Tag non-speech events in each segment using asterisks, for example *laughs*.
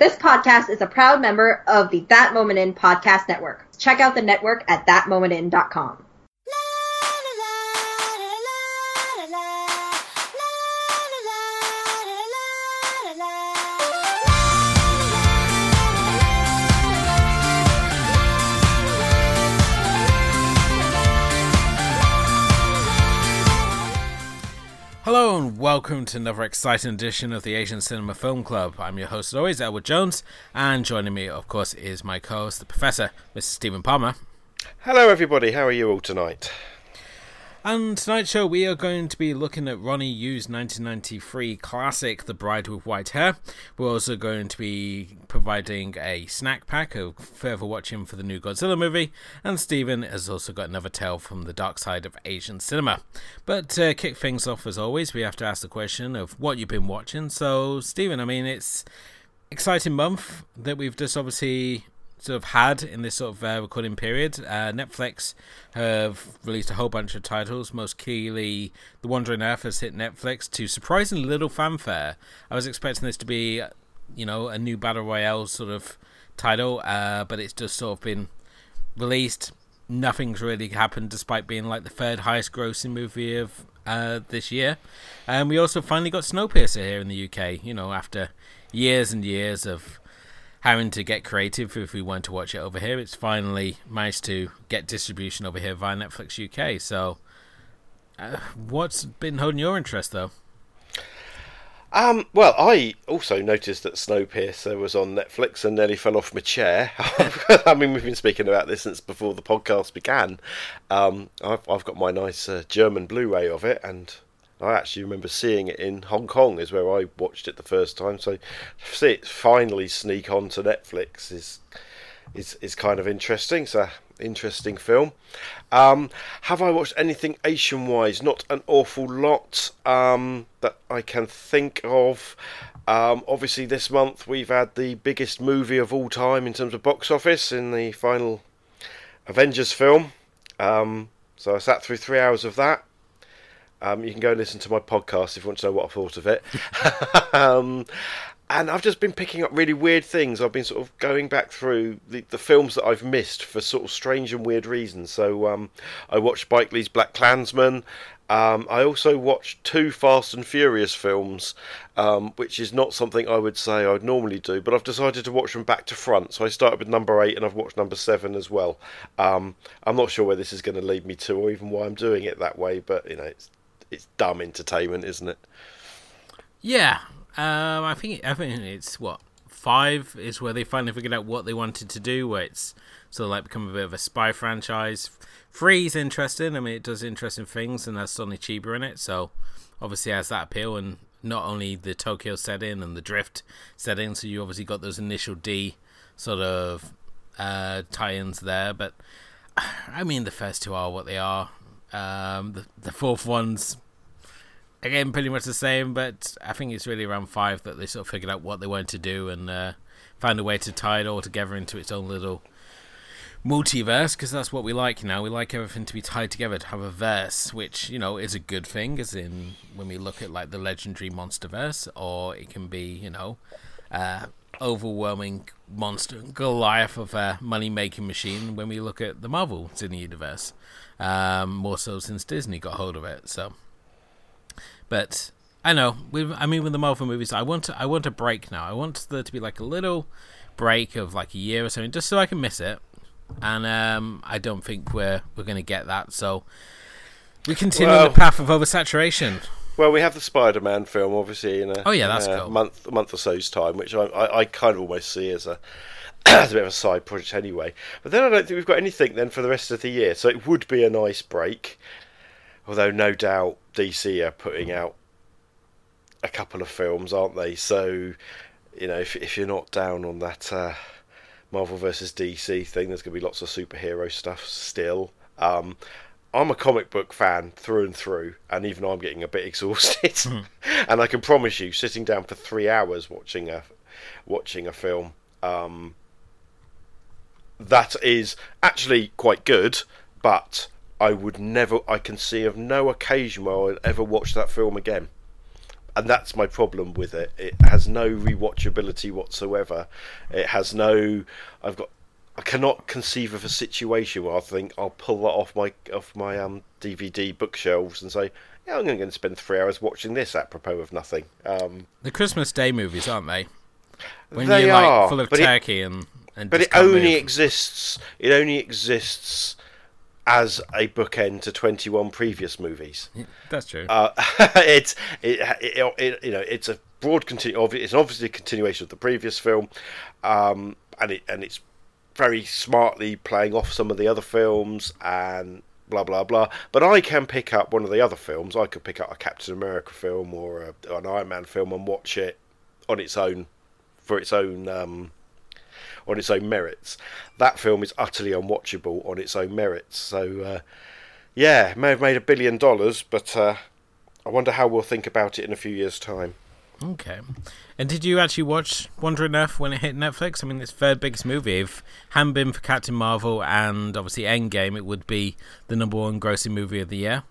This podcast is a proud member of the That Moment In podcast network. Check out the network at thatmomentin.com. welcome to another exciting edition of the Asian Cinema Film Club. I'm your host, as always, Edward Jones, and joining me, of course, is my co-host, the Professor, Mr. Stephen Palmer. Hello, everybody. How are you all tonight? And tonight's show, we are going to be looking at Ronnie Yu's 1993 classic, The Bride with White Hair. We're also going to be providing a snack pack of further watching for the new Godzilla movie, and Stephen has also got another tale from the dark side of Asian cinema. But to kick things off, as always, we have to ask the question of what you've been watching. So, Stephen, I mean, it's exciting month that we've just obviously sort of had in this sort of uh, recording period. Uh, Netflix have released a whole bunch of titles. Most keenly, The Wandering Earth has hit Netflix to surprisingly little fanfare. I was expecting this to be, you know, a new battle royale sort of title, uh, but it's just sort of been released. Nothing's really happened, despite being like the third highest grossing movie of uh, this year. And we also finally got Snowpiercer here in the UK. You know, after years and years of having to get creative if we want to watch it over here. It's finally managed to get distribution over here via Netflix UK. So, uh, what's been holding your interest though? Um, well, I also noticed that Snowpiercer was on Netflix and nearly fell off my chair. *laughs* I mean, we've been speaking about this since before the podcast began. Um, I've, I've got my nice uh, German Blu-ray of it, and I actually remember seeing it in Hong Kong, is where I watched it the first time. So, see it finally sneak onto Netflix is is is kind of interesting. It's a interesting film. Um, have I watched anything Asian wise? Not an awful lot um, that I can think of. Um, obviously, this month we've had the biggest movie of all time in terms of box office in the final Avengers film. Um, so I sat through three hours of that. Um, you can go and listen to my podcast if you want to know what I thought of it. *laughs* um, and I've just been picking up really weird things. I've been sort of going back through the, the films that I've missed for sort of strange and weird reasons. So um, I watched Spike Lee's Black Klansman. Um, I also watched two Fast and Furious films, um, which is not something I would say I'd normally do, but I've decided to watch them back to front. So I started with number eight and I've watched number seven as well. Um, I'm not sure where this is going to lead me to or even why I'm doing it that way, but you know, it's it's dumb entertainment, isn't it? Yeah, um, I think I think it's what five is where they finally figured out what they wanted to do. Where it's sort of like become a bit of a spy franchise. Three is interesting. I mean, it does interesting things, and has Sonny Chiba in it, so obviously has that appeal. And not only the Tokyo setting and the drift setting, so you obviously got those initial D sort of uh, tie-ins there. But *sighs* I mean, the first two are what they are. Um, the, the fourth one's again pretty much the same, but I think it's really around five that they sort of figured out what they wanted to do and uh, found a way to tie it all together into its own little multiverse because that's what we like now. We like everything to be tied together to have a verse, which you know is a good thing. As in when we look at like the legendary MonsterVerse, or it can be you know. Uh, overwhelming monster Goliath of a money making machine when we look at the Marvel Cine universe. Um, more so since Disney got hold of it. So, but I know. With I mean, with the Marvel movies, I want to, I want a break now. I want there to be like a little break of like a year or something, just so I can miss it. And um, I don't think we're we're going to get that. So we continue well, the path of oversaturation. Well, we have the Spider-Man film, obviously, in a, oh yeah, that's a cool. month month or so's time, which I, I, I kind of almost see as a *coughs* as a bit of a side project anyway. But then I don't think we've got anything then for the rest of the year, so it would be a nice break. Although no doubt DC are putting out a couple of films, aren't they? So you know, if if you're not down on that uh, Marvel versus DC thing, there's going to be lots of superhero stuff still. Um, I'm a comic book fan through and through, and even I'm getting a bit *laughs* exhausted. Mm. and I can promise you, sitting down for three hours watching a watching a film, um, that is actually quite good, but I would never, I can see of no occasion where I'd ever watch that film again. and that's my problem with it. It has no rewatchability whatsoever. It has no. I've got. I cannot conceive of a situation where I think I'll pull that off my off my um, DVD bookshelves and say, "Yeah, I'm going to spend three hours watching this apropos of nothing." Um, the Christmas Day movies, aren't they? When They you're like are, full of but it- turkey and and but it only move. exists. It only exists as a bookend to 21 previous movies. That's true. Uh, *laughs* it's it, it, it, you know it's a broad continu- obvi- It's obviously a continuation of the previous film, um, and it and it's very smartly playing off some of the other films and blah blah blah. But I can pick up one of the other films. I could pick up a Captain America film or a, an Iron Man film and watch it on its own for its own. Um, on its own merits, that film is utterly unwatchable on its own merits. So, uh, yeah, may have made a billion dollars, but uh, I wonder how we'll think about it in a few years' time. Okay. And did you actually watch Wandering Earth when it hit Netflix? I mean, it's third biggest movie. If hadn't been for Captain Marvel and obviously Endgame, it would be the number one grossing movie of the year.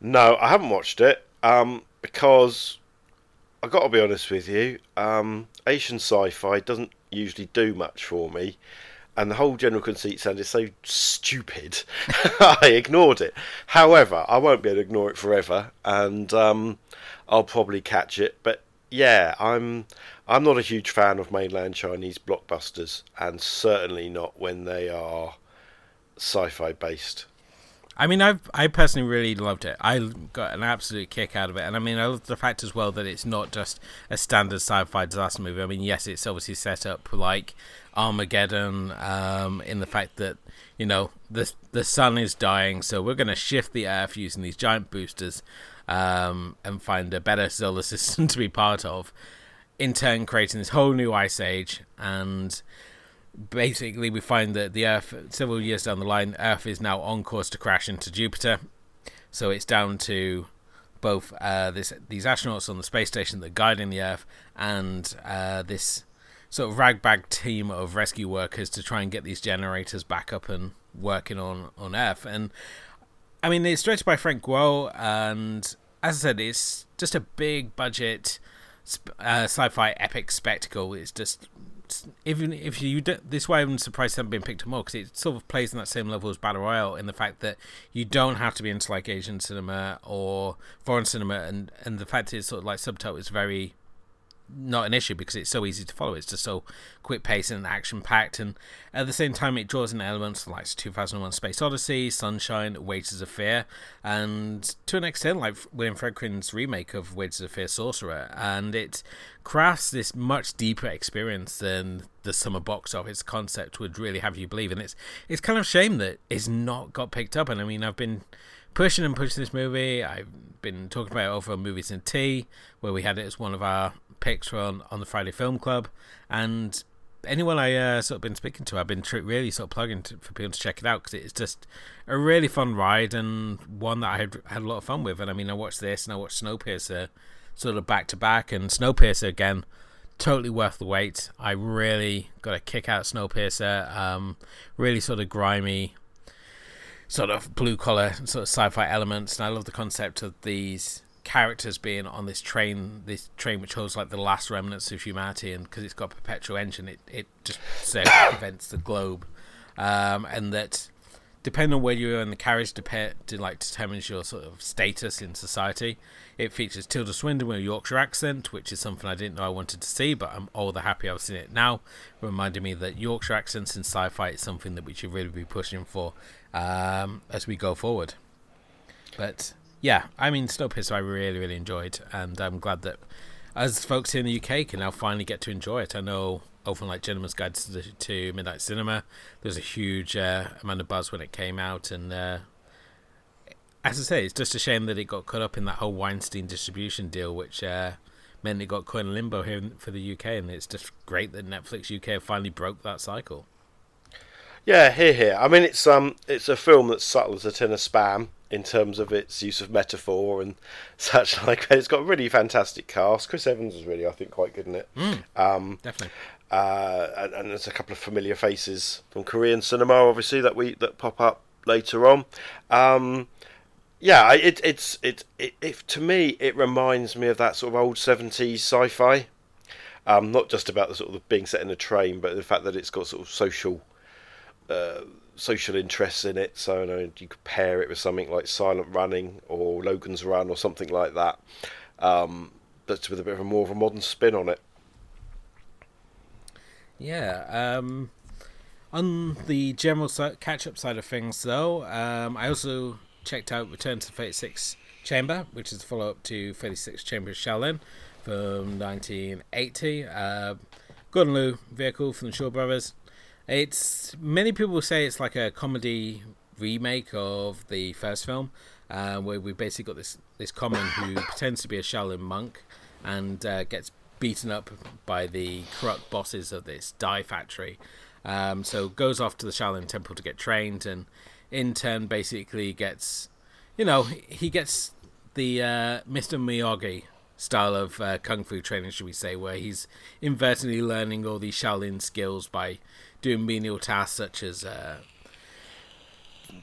No, I haven't watched it um, because I got to be honest with you. Um, Asian sci-fi doesn't usually do much for me, and the whole general conceit sounded so stupid. *laughs* I ignored it. However, I won't be able to ignore it forever, and um, I'll probably catch it. But yeah, I'm I'm not a huge fan of mainland Chinese blockbusters, and certainly not when they are sci-fi based. I mean, I I personally really loved it. I got an absolute kick out of it, and I mean, I love the fact as well that it's not just a standard sci-fi disaster movie. I mean, yes, it's obviously set up like Armageddon, um, in the fact that you know the the sun is dying, so we're going to shift the Earth using these giant boosters, um, and find a better solar *laughs* system to be part of. In turn, creating this whole new ice age and basically we find that the Earth, several years down the line, Earth is now on course to crash into Jupiter. So it's down to both uh, this these astronauts on the space station that are guiding the Earth and uh, this sort of ragbag team of rescue workers to try and get these generators back up and working on on Earth. And I mean, it's directed by Frank Guo, and as I said, it's just a big budget uh, sci-fi epic spectacle. It's just even if you do, this way, I'm surprised hasn't been picked up more because it sort of plays on that same level as Battle Royale in the fact that you don't have to be into like Asian cinema or foreign cinema, and and the fact is sort of like subtitle is very not an issue because it's so easy to follow. It's just so quick paced and action packed, and at the same time, it draws in elements like 2001: Space Odyssey, Sunshine, Wages of Fear, and to an extent, like William Friedkin's remake of Wages of Fear, Sorcerer, and it crafts this much deeper experience than the summer box office concept would really have you believe. And it's it's kind of a shame that it's not got picked up. And I mean, I've been pushing and pushing this movie. I've been talking about it over on Movies and Tea, where we had it as one of our picks for on, on the Friday Film Club. And anyone I uh, sort of been speaking to, I've been tr- really sort of plugging to, for people to check it out because it's just a really fun ride and one that I had had a lot of fun with. And I mean, I watched this and I watched Snowpiercer sort of back to back, and Snowpiercer again. Totally worth the wait. I really got a kick out Snowpiercer. Um, really sort of grimy, sort of blue collar sort of sci-fi elements and I love the concept of these characters being on this train this train which holds like the last remnants of humanity and because it's got a perpetual engine it, it just circumvents *coughs* the globe um, and that depending on where you are in the carriage dep- to like determines your sort of status in society it features Tilda Swinton with a Yorkshire accent which is something I didn't know I wanted to see but I'm all the happy I've seen it now reminding me that Yorkshire accents in sci-fi is something that we should really be pushing for um, as we go forward. But yeah, I mean, Snowpiercer I really, really enjoyed, and I'm glad that as folks here in the UK can now finally get to enjoy it. I know over on like Gentleman's Guide to, the, to Midnight Cinema, there was a huge uh, amount of buzz when it came out, and uh, as I say, it's just a shame that it got caught up in that whole Weinstein distribution deal, which uh, meant it got caught in limbo here for the UK, and it's just great that Netflix UK finally broke that cycle. Yeah, here, here. I mean, it's um, it's a film that's subtle as a tin of spam in terms of its use of metaphor and *laughs* such like. It's got a really fantastic cast. Chris Evans is really, I think, quite good in it. Um, Definitely. uh, and, and there's a couple of familiar faces from Korean cinema, obviously that we that pop up later on. Um, yeah, it, it's it, it, it to me it reminds me of that sort of old seventies sci-fi. Um, not just about the sort of being set in a train, but the fact that it's got sort of social uh, social interests in it. So you, know, you could pair it with something like Silent Running or Logan's Run or something like that. Um, that's with a bit of a more of a modern spin on it. Yeah. Um, on the general catch-up side of things, though, um, I also checked out Return to the 36 Chamber, which is a follow-up to 36 Chamber of Shaolin from 1980. Uh, Gordon Liu vehicle from the Shaw Brothers. It's many people say it's like a comedy remake of the first film, uh, where we basically got this this common who *laughs* pretends to be a Shaolin monk and uh, gets beaten up by the corrupt bosses of this dye factory. Um, so goes off to the Shaolin Temple to get trained, and in turn basically gets, you know, he gets the uh, Mr. Miyagi style of uh, kung fu training, should we say, where he's inadvertently learning all these Shaolin skills by doing menial tasks such as uh,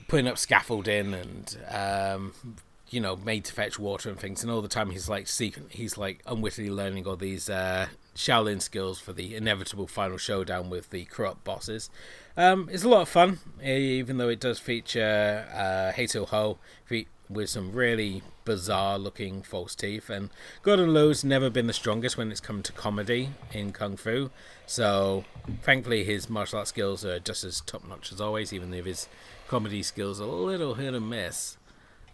putting up scaffolding and um, you know made to fetch water and things. And all the time he's like seeking, he's like unwittingly learning all these uh, Shaolin skills for the inevitable final showdown with the corrupt bosses. Um, it's a lot of fun, even though it does feature uh, Hsiao Ho with some really bizarre looking false teeth. And Gordon Liu's never been the strongest when it's come to comedy in Kung Fu. So thankfully his martial arts skills are just as top notch as always, even if his comedy skills are a little hit and miss.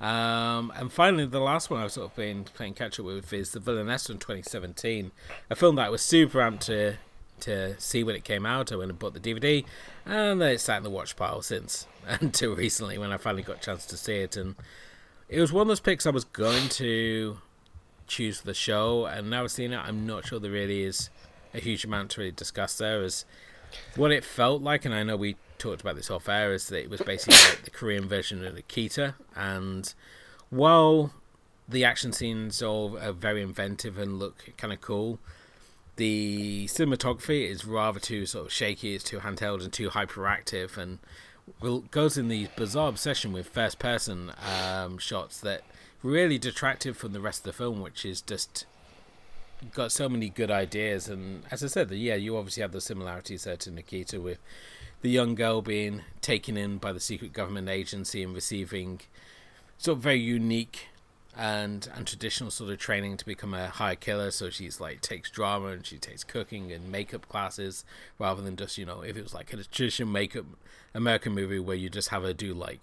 Um, and finally, the last one I've sort of been playing catch up with is The Villainess from 2017, a film that I was super amped to to see when it came out. I went and bought the DVD, and it's sat in the watch pile since *laughs* until recently when I finally got a chance to see it. And it was one of those picks I was going to choose for the show, and now seeing it, I'm not sure there really is a huge amount to really discuss there. As what it felt like, and I know we talked about this off air, is that it was basically like the Korean version of Nikita, and while the action scenes all are very inventive and look kind of cool, the cinematography is rather too sort of shaky, it's too handheld and too hyperactive, and goes in the bizarre obsession with first person um, shots that really detracted from the rest of the film, which is just got so many good ideas. And as I said, yeah, you obviously have the similarities there to Nikita with the young girl being taken in by the secret government agency and receiving sort of very unique and and traditional sort of training to become a high killer. So she's like takes drama and she takes cooking and makeup classes rather than just you know if it was like a traditional makeup American movie where you just have her do like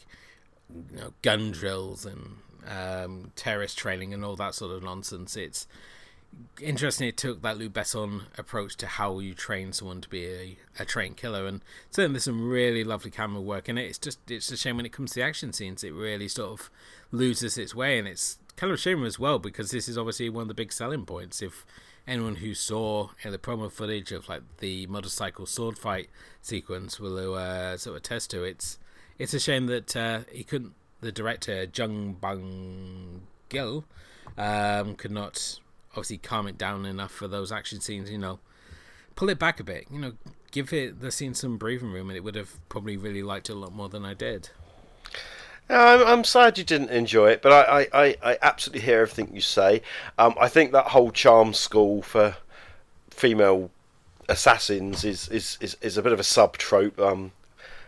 you know gun drills and um, terrorist training and all that sort of nonsense. It's interesting it took that Luc Besson approach to how you train someone to be a, a trained killer and certainly there's some really lovely camera work in it it's just it's a shame when it comes to the action scenes it really sort of loses its way and it's kind of a shame as well because this is obviously one of the big selling points if anyone who saw know, the promo footage of like the motorcycle sword fight sequence will uh, sort of attest to it's it's a shame that uh, he couldn't the director Jung Byung Gil um, could not obviously calm it down enough for those action scenes. You know, pull it back a bit. You know, give it the scene some breathing room, and it would have probably really liked it a lot more than I did. I'm, I'm sad you didn't enjoy it, but I, I, I absolutely hear everything you say. Um, I think that whole charm school for female assassins is, is, is, is a bit of a sub trope. Um,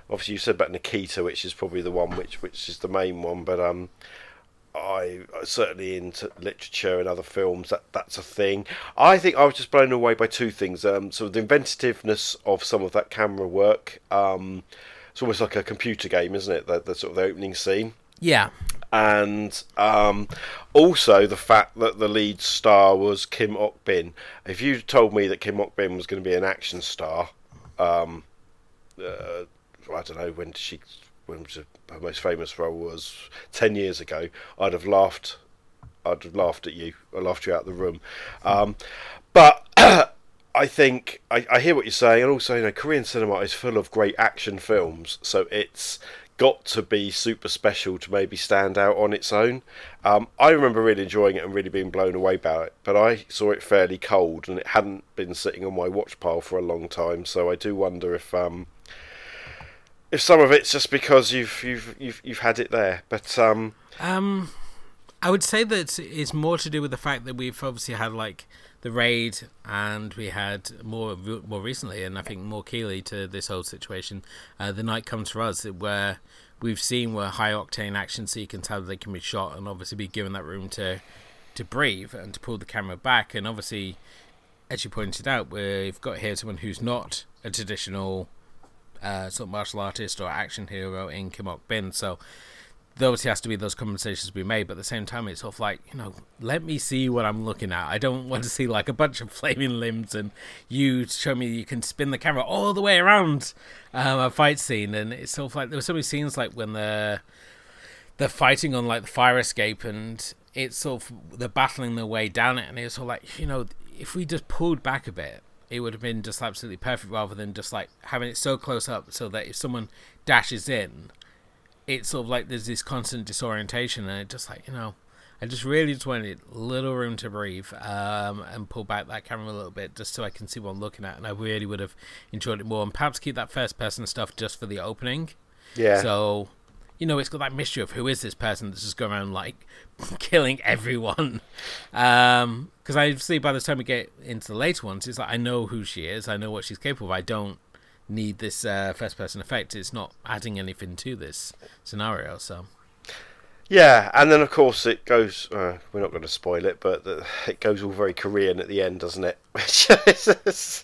obviously, you said about Nikita, which is probably the one which which is the main one, but um, I certainly in literature and other films that that's a thing. I think I was just blown away by two things. Um, so the inventiveness of some of that camera work. Um, it's almost like a computer game, isn't it? The, the sort of the opening scene. Yeah. And um, also the fact that the lead star was Kim Ok Bin. If you told me that Kim Ok Bin was going to be an action star, um, uh, I don't know when she when her most famous role was ten years ago, I'd have laughed. I'd have laughed at you. I laughed you out of the room. Um, but I think I, I hear what you're saying, and also you know Korean cinema is full of great action films, so it's got to be super special to maybe stand out on its own. Um, I remember really enjoying it and really being blown away by it, but I saw it fairly cold and it hadn't been sitting on my watch pile for a long time, so I do wonder if um, if some of it's just because you've you've you've, you've had it there. But um, Um, I would say that it's more to do with the fact that we've obviously had like the raid, and we had more more recently, and I think more keenly to this whole situation. Uh, the night comes for us, where we've seen where high octane action sequence how they can be shot, and obviously be given that room to to breathe and to pull the camera back, and obviously, as you pointed out, we've got here someone who's not a traditional uh, sort of martial artist or action hero in Kim Ok Bin, so obviously has to be those conversations be made, but at the same time, it's sort of like, you know, let me see what I'm looking at. I don't want to see like a bunch of flaming limbs and you show me you can spin the camera all the way around um, a fight scene. And it's sort of like there were so many scenes like when they're, they're fighting on like the fire escape and it's sort of they're battling their way down it. And it's sort of like, you know, if we just pulled back a bit, it would have been just absolutely perfect rather than just like having it so close up so that if someone dashes in, it's sort of like there's this constant disorientation, and it just like you know, I just really just wanted little room to breathe um, and pull back that camera a little bit just so I can see what I'm looking at, and I really would have enjoyed it more, and perhaps keep that first person stuff just for the opening. yeah, So, you know, it's got that mystery of who is this person that's just going around like *laughs* killing everyone. Um, because I see by the time we get into the later ones, it's like I know who she is, I know what she's capable of. I don't need this uh, first person effect. It's not adding anything to this scenario. So, yeah, and then of course it goes. Uh, we're not going to spoil it, but the, it goes all very Korean at the end, doesn't it? *laughs*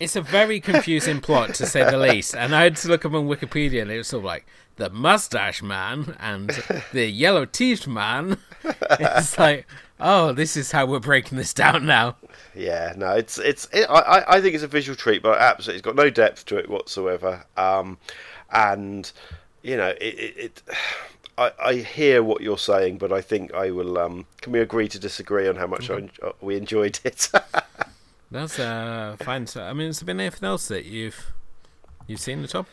It's a very confusing plot to say the least. And I had to look up on Wikipedia, and it was sort of like the mustache man and the yellow teeth man. *laughs* It's like, oh, this is how we're breaking this down now. Yeah, no, it's it's. It, I I- I think it's a visual treat, but absolutely, it's got no depth to it whatsoever. Um, and you know, it. it, it *sighs* I, I hear what you're saying, but I think I will. Um, can we agree to disagree on how much I en- uh, we enjoyed it? *laughs* That's uh, fine. So, I mean, has there been anything else that you've you've seen at all?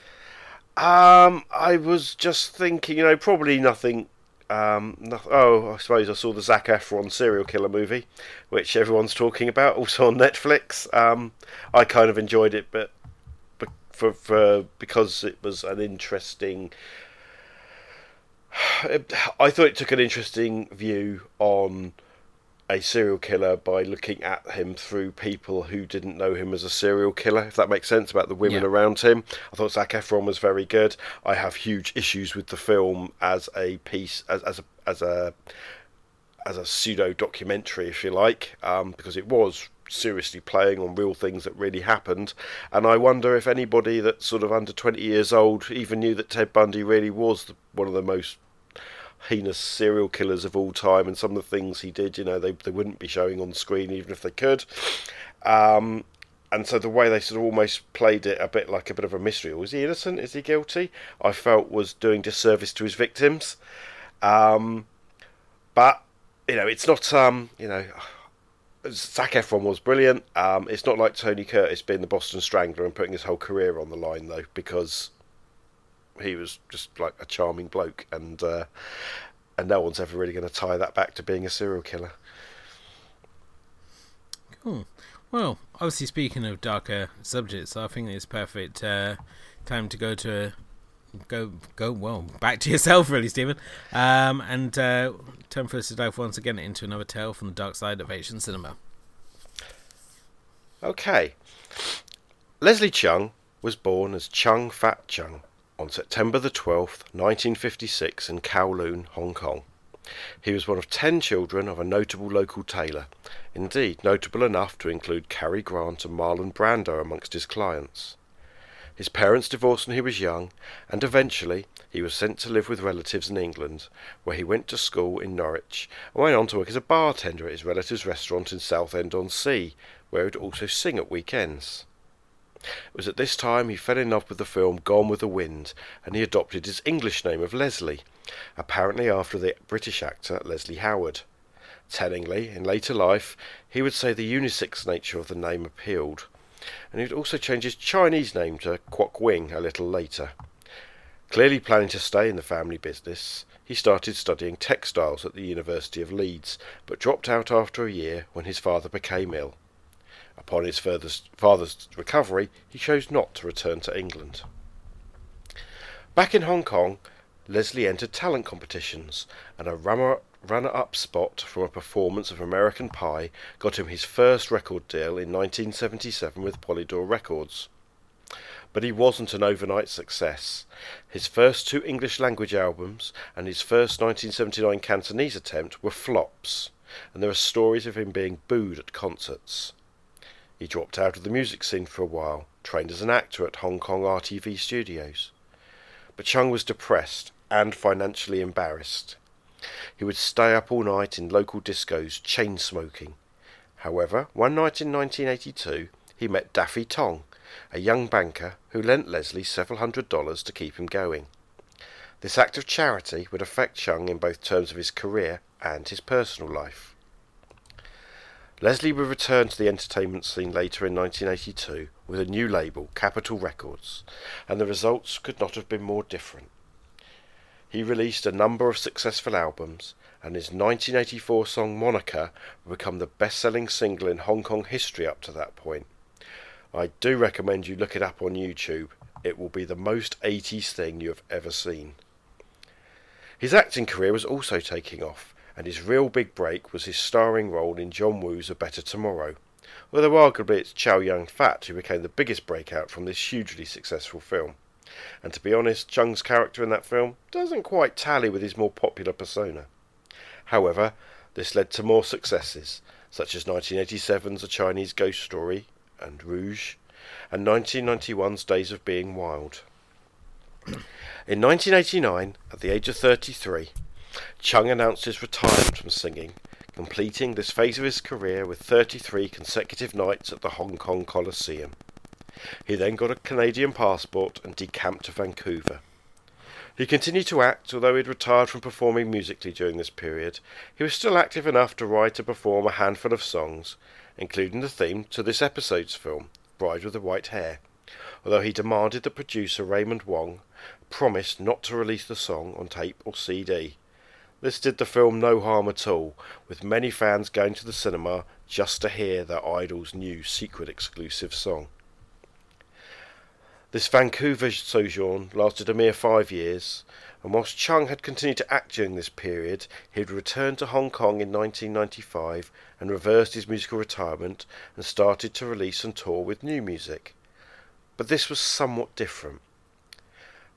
um, I was just thinking, you know, probably nothing. Um, oh, I suppose I saw the Zac Efron serial killer movie, which everyone's talking about, also on Netflix. Um, I kind of enjoyed it, but, for, for because it was an interesting. *sighs* I thought it took an interesting view on a serial killer by looking at him through people who didn't know him as a serial killer, if that makes sense, about the women Yeah. around him. I thought Zac Efron was very good. I have huge issues with the film as a piece, as, as a as a as a pseudo documentary, if you like, um, because it was seriously playing on real things that really happened. And I wonder if anybody that's sort of under 20 years old even knew that Ted Bundy really was the, one of the most heinous serial killers of all time. And some of the things he did, you know, they, they wouldn't be showing on screen even if they could. Um, and so the way they sort of almost played it a bit like a bit of a mystery was he innocent is he guilty i felt was doing disservice to his victims um, but you know it's not um, you know Zac Efron was brilliant. Um, it's not like Tony Curtis being the Boston Strangler and putting his whole career on the line though, because he was just like a charming bloke, and uh, and no one's ever really going to tie that back to being a serial killer. Cool. Well, obviously, speaking of darker subjects, I think it's perfect uh, time to go to go go well back to yourself, really, Stephen, um, and uh, turn for us to dive once again into another tale from the dark side of Asian cinema. Okay. Leslie Cheung was born as Cheung Fat Chung on September the 12th, 1956 in Kowloon, Hong Kong. He was one of ten children of a notable local tailor, indeed notable enough to include Cary Grant and Marlon Brando amongst his clients. His parents divorced when he was young, and eventually he was sent to live with relatives in England, where he went to school in Norwich and went on to work as a bartender at his relative's restaurant in Southend on Sea, where he would also sing at weekends. It was at this time he fell in love with the film Gone with the Wind, and he adopted his English name of Leslie, apparently after the British actor Leslie Howard. Tellingly, in later life, he would say the unisex nature of the name appealed, and he would also change his Chinese name to Kwok Wing a little later. Clearly planning to stay in the family business, he started studying textiles at the University of Leeds, but dropped out after a year when his father became ill. Upon his father's, recovery, he chose not to return to England. Back in Hong Kong, Leslie entered talent competitions, and a runner-up spot from a performance of American Pie got him his first record deal in 1977 with Polydor Records. But he wasn't an overnight success. His first two English language albums and his first 1979 Cantonese attempt were flops, and there are stories of him being booed at concerts. He dropped out of the music scene for a while, trained as an actor at Hong Kong RTV studios. But Cheung was depressed and financially embarrassed. He would stay up all night in local discos, chain smoking. However, one night in 1982, he met Daffy Tong, a young banker who lent Leslie several hundred dollars to keep him going. This act of charity would affect Cheung in both terms of his career and his personal life. Leslie would return to the entertainment scene later in 1982 with a new label, Capitol Records, and the results could not have been more different. He released a number of successful albums, and his 1984 song Monica would become the best selling single in Hong Kong history up to that point. I do recommend you look it up on YouTube. It will be the most 80s thing you have ever seen. His acting career was also taking off, and his real big break was his starring role in John Woo's A Better Tomorrow, although arguably it's Chow Yun Fat who became the biggest breakout from this hugely successful film. And to be honest, Cheung's character in that film doesn't quite tally with his more popular persona. However, this led to more successes, such as 1987's A Chinese Ghost Story and Rouge, and 1991's Days of Being Wild. In 1989, at the age of 33, Cheung announced his retirement from singing, completing this phase of his career with 33 consecutive nights at the Hong Kong Coliseum. He then got a Canadian passport and decamped to Vancouver. He continued to act, although he had retired from performing musically during this period. He was still active enough to write and perform a handful of songs, including the theme to this episode's film, Bride with the White Hair, although he demanded that producer Raymond Wong promise not to release the song on tape or CD. This did the film no harm at all, with many fans going to the cinema just to hear their idol's new secret exclusive song. This Vancouver sojourn lasted a mere five years, and whilst Cheung had continued to act during this period, he had returned to Hong Kong in 1995 and reversed his musical retirement and started to release and tour with new music. But this was somewhat different.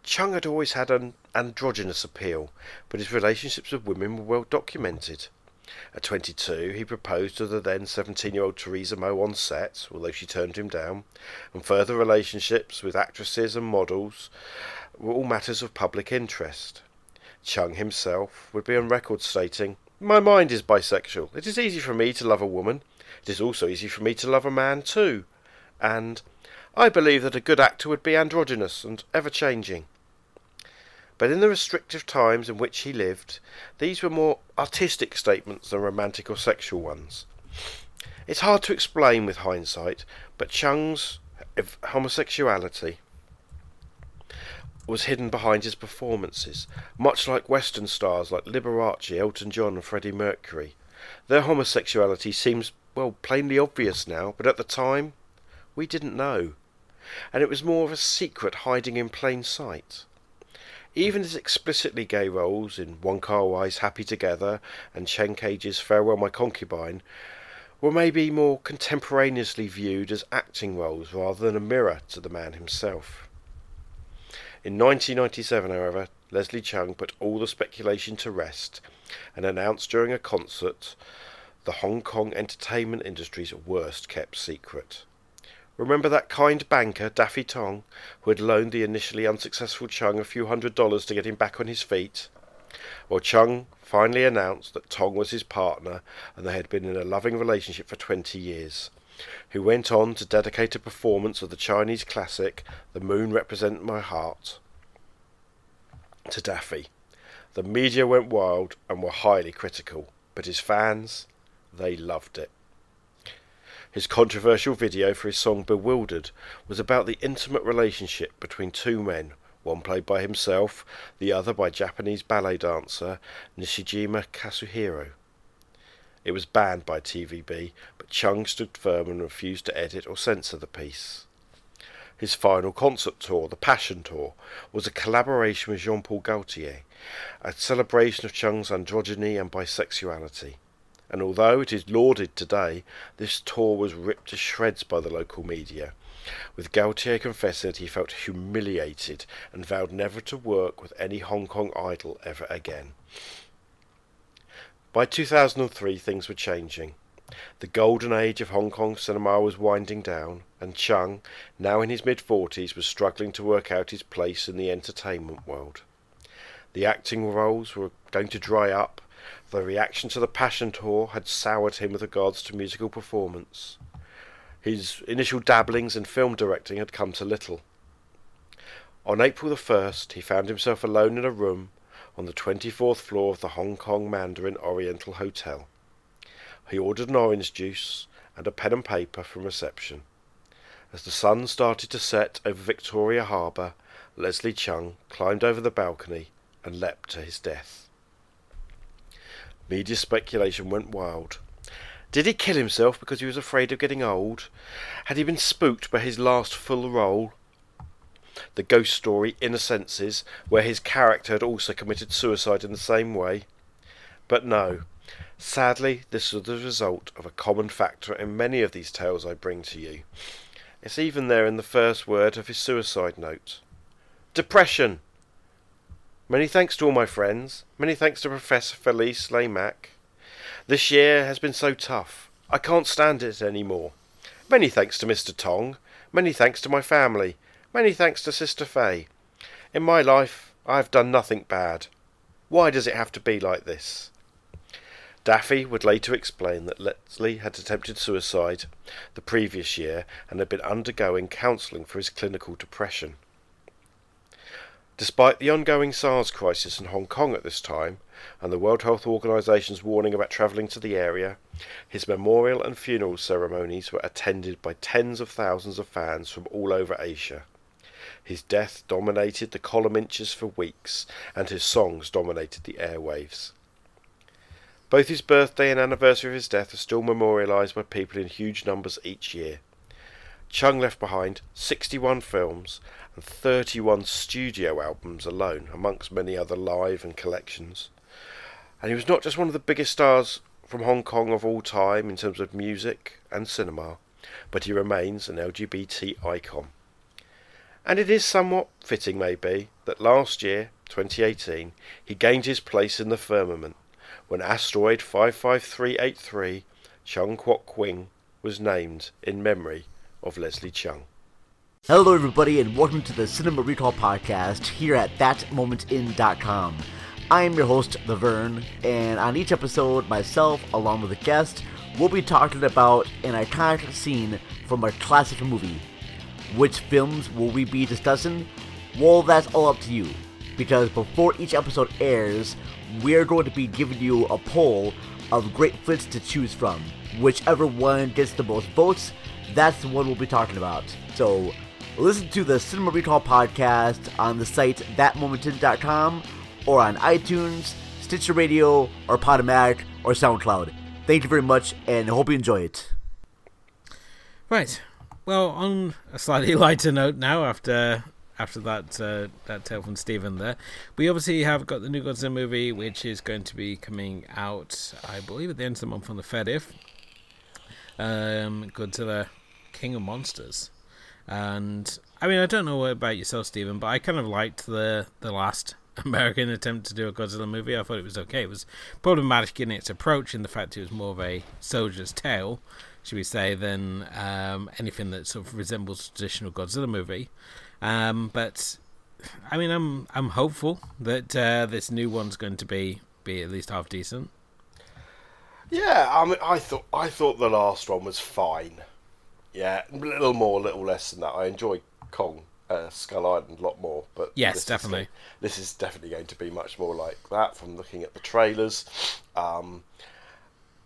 Cheung had always had an androgynous appeal, but his relationships with women were well documented. At 22, he proposed to the then 17 year old Teresa Mo on set, although she turned him down, and further relationships with actresses and models were all matters of public interest. Cheung himself would be on record stating, My mind is bisexual. It is easy for me to love a woman. It is also easy for me to love a man too. And I believe that a good actor would be androgynous and ever changing. But in the restrictive times in which he lived, these were more artistic statements than romantic or sexual ones. It's hard to explain with hindsight, but Cheung's homosexuality was hidden behind his performances, much like Western stars like Liberace, Elton John, and Freddie Mercury. Their homosexuality seems, well, plainly obvious now, but at the time, we didn't know. And it was more of a secret hiding in plain sight. Even his explicitly gay roles in Wong Kar Wai's Happy Together and Chen Kaige's Farewell My Concubine were maybe more contemporaneously viewed as acting roles rather than a mirror to the man himself. In 1997, however, Leslie Cheung put all the speculation to rest and announced during a concert the Hong Kong entertainment industry's worst kept secret. Remember that kind banker, Daffy Tong, who had loaned the initially unsuccessful Cheung a few hundred dollars to get him back on his feet? Well, Cheung finally announced that Tong was his partner and they had been in a loving relationship for 20 years, who went on to dedicate a performance of the Chinese classic The Moon Represents My Heart to Daffy. The media went wild and were highly critical, but his fans, they loved it. His controversial video for his song Bewildered was about the intimate relationship between two men, one played by himself, the other by Japanese ballet dancer Nishijima Kazuhiro. It was banned by TVB, but Cheung stood firm and refused to edit or censor the piece. His final concert tour, the Passion Tour, was a collaboration with Jean Paul Gaultier, a celebration of Cheung's androgyny and bisexuality. And although it is lauded today, this tour was ripped to shreds by the local media, with Gaultier confessing that he felt humiliated and vowed never to work with any Hong Kong idol ever again. By 2003, things were changing. The golden age of Hong Kong cinema was winding down, and Cheung, now in his mid forties, was struggling to work out his place in the entertainment world. The acting roles were going to dry up, the reaction to the Passion Tour had soured him with regards to musical performance. His initial dabblings in film directing had come to little. On April the 1st, he found himself alone in a room on the 24th floor of the Hong Kong Mandarin Oriental Hotel. He ordered an orange juice and a pen and paper from reception. As the sun started to set over Victoria Harbour, Leslie Cheung climbed over the balcony and leapt to his death. Media speculation went wild. Did he kill himself because he was afraid of getting old? Had he been spooked by his last full role? The ghost story Inner Senses, where his character had also committed suicide in the same way? But no. Sadly, this was the result of a common factor in many of these tales I bring to you. It's even there in the first word of his suicide note. Depression! Many thanks to all my friends. Many thanks to Professor Felice Lieh Mak. This year has been so tough. I can't stand it any more. Many thanks to Mr. Tong. Many thanks to my family. Many thanks to Sister Fay. In my life, I have done nothing bad. Why does it have to be like this? Daffy would later explain that Leslie had attempted suicide the previous year and had been undergoing counselling for his clinical depression. Despite the ongoing SARS crisis in Hong Kong at this time, and the World Health Organization's warning about travelling to the area, his memorial and funeral ceremonies were attended by tens of thousands of fans from all over Asia. His death dominated the column inches for weeks, and his songs dominated the airwaves. Both his birthday and anniversary of his death are still memorialised by people in huge numbers each year. Cheung left behind 61 films and 31 studio albums alone, amongst many other live and collections. And he was not just one of the biggest stars from Hong Kong of all time in terms of music and cinema, but he remains an LGBT icon. And it is somewhat fitting, maybe, that last year, 2018, he gained his place in the firmament when asteroid 55383 Cheung Kwok Wing was named in memory of Leslie Cheung. Hello, everybody, and welcome to the Cinema Recall Podcast here at ThatMomentIn.com. I am your host, The Vern, and on each episode, myself, along with a guest, we'll be talking about an iconic scene from a classic movie. Which films will we be discussing? Well, that's all up to you, because before each episode airs, we're going to be giving you a poll of great flicks to choose from. Whichever one gets the most votes, that's the one we'll be talking about. So, listen to the Cinema Recall podcast on the site thatmomentin.com or on iTunes, Stitcher Radio, or Podomatic, or SoundCloud. Thank you very much, and hope you enjoy it. Right. Well, on a slightly *laughs* lighter note now, after after that uh, that tale from Stephen there, we obviously have got the new Godzilla movie, which is going to be coming out, I believe, at the end of the month on the Fedif. Um, Godzilla, King of Monsters, and I mean, I don't know about yourself, Stephen, but I kind of liked the the last *laughs* American attempt to do a Godzilla movie. I thought it was okay. It was problematic in its approach, in the fact it was more of a soldier's tale, should we say, than um, anything that sort of resembles a traditional Godzilla movie. Um, but I mean, I'm I'm hopeful that uh, this new one's going to be be at least half decent. Yeah, I mean, I thought I thought the last one was fine. Yeah, a little more, a little less than that. I enjoy Kong uh, Skull Island a lot more, but yes, this definitely. Is, this is definitely going to be much more like that from looking at the trailers. Um,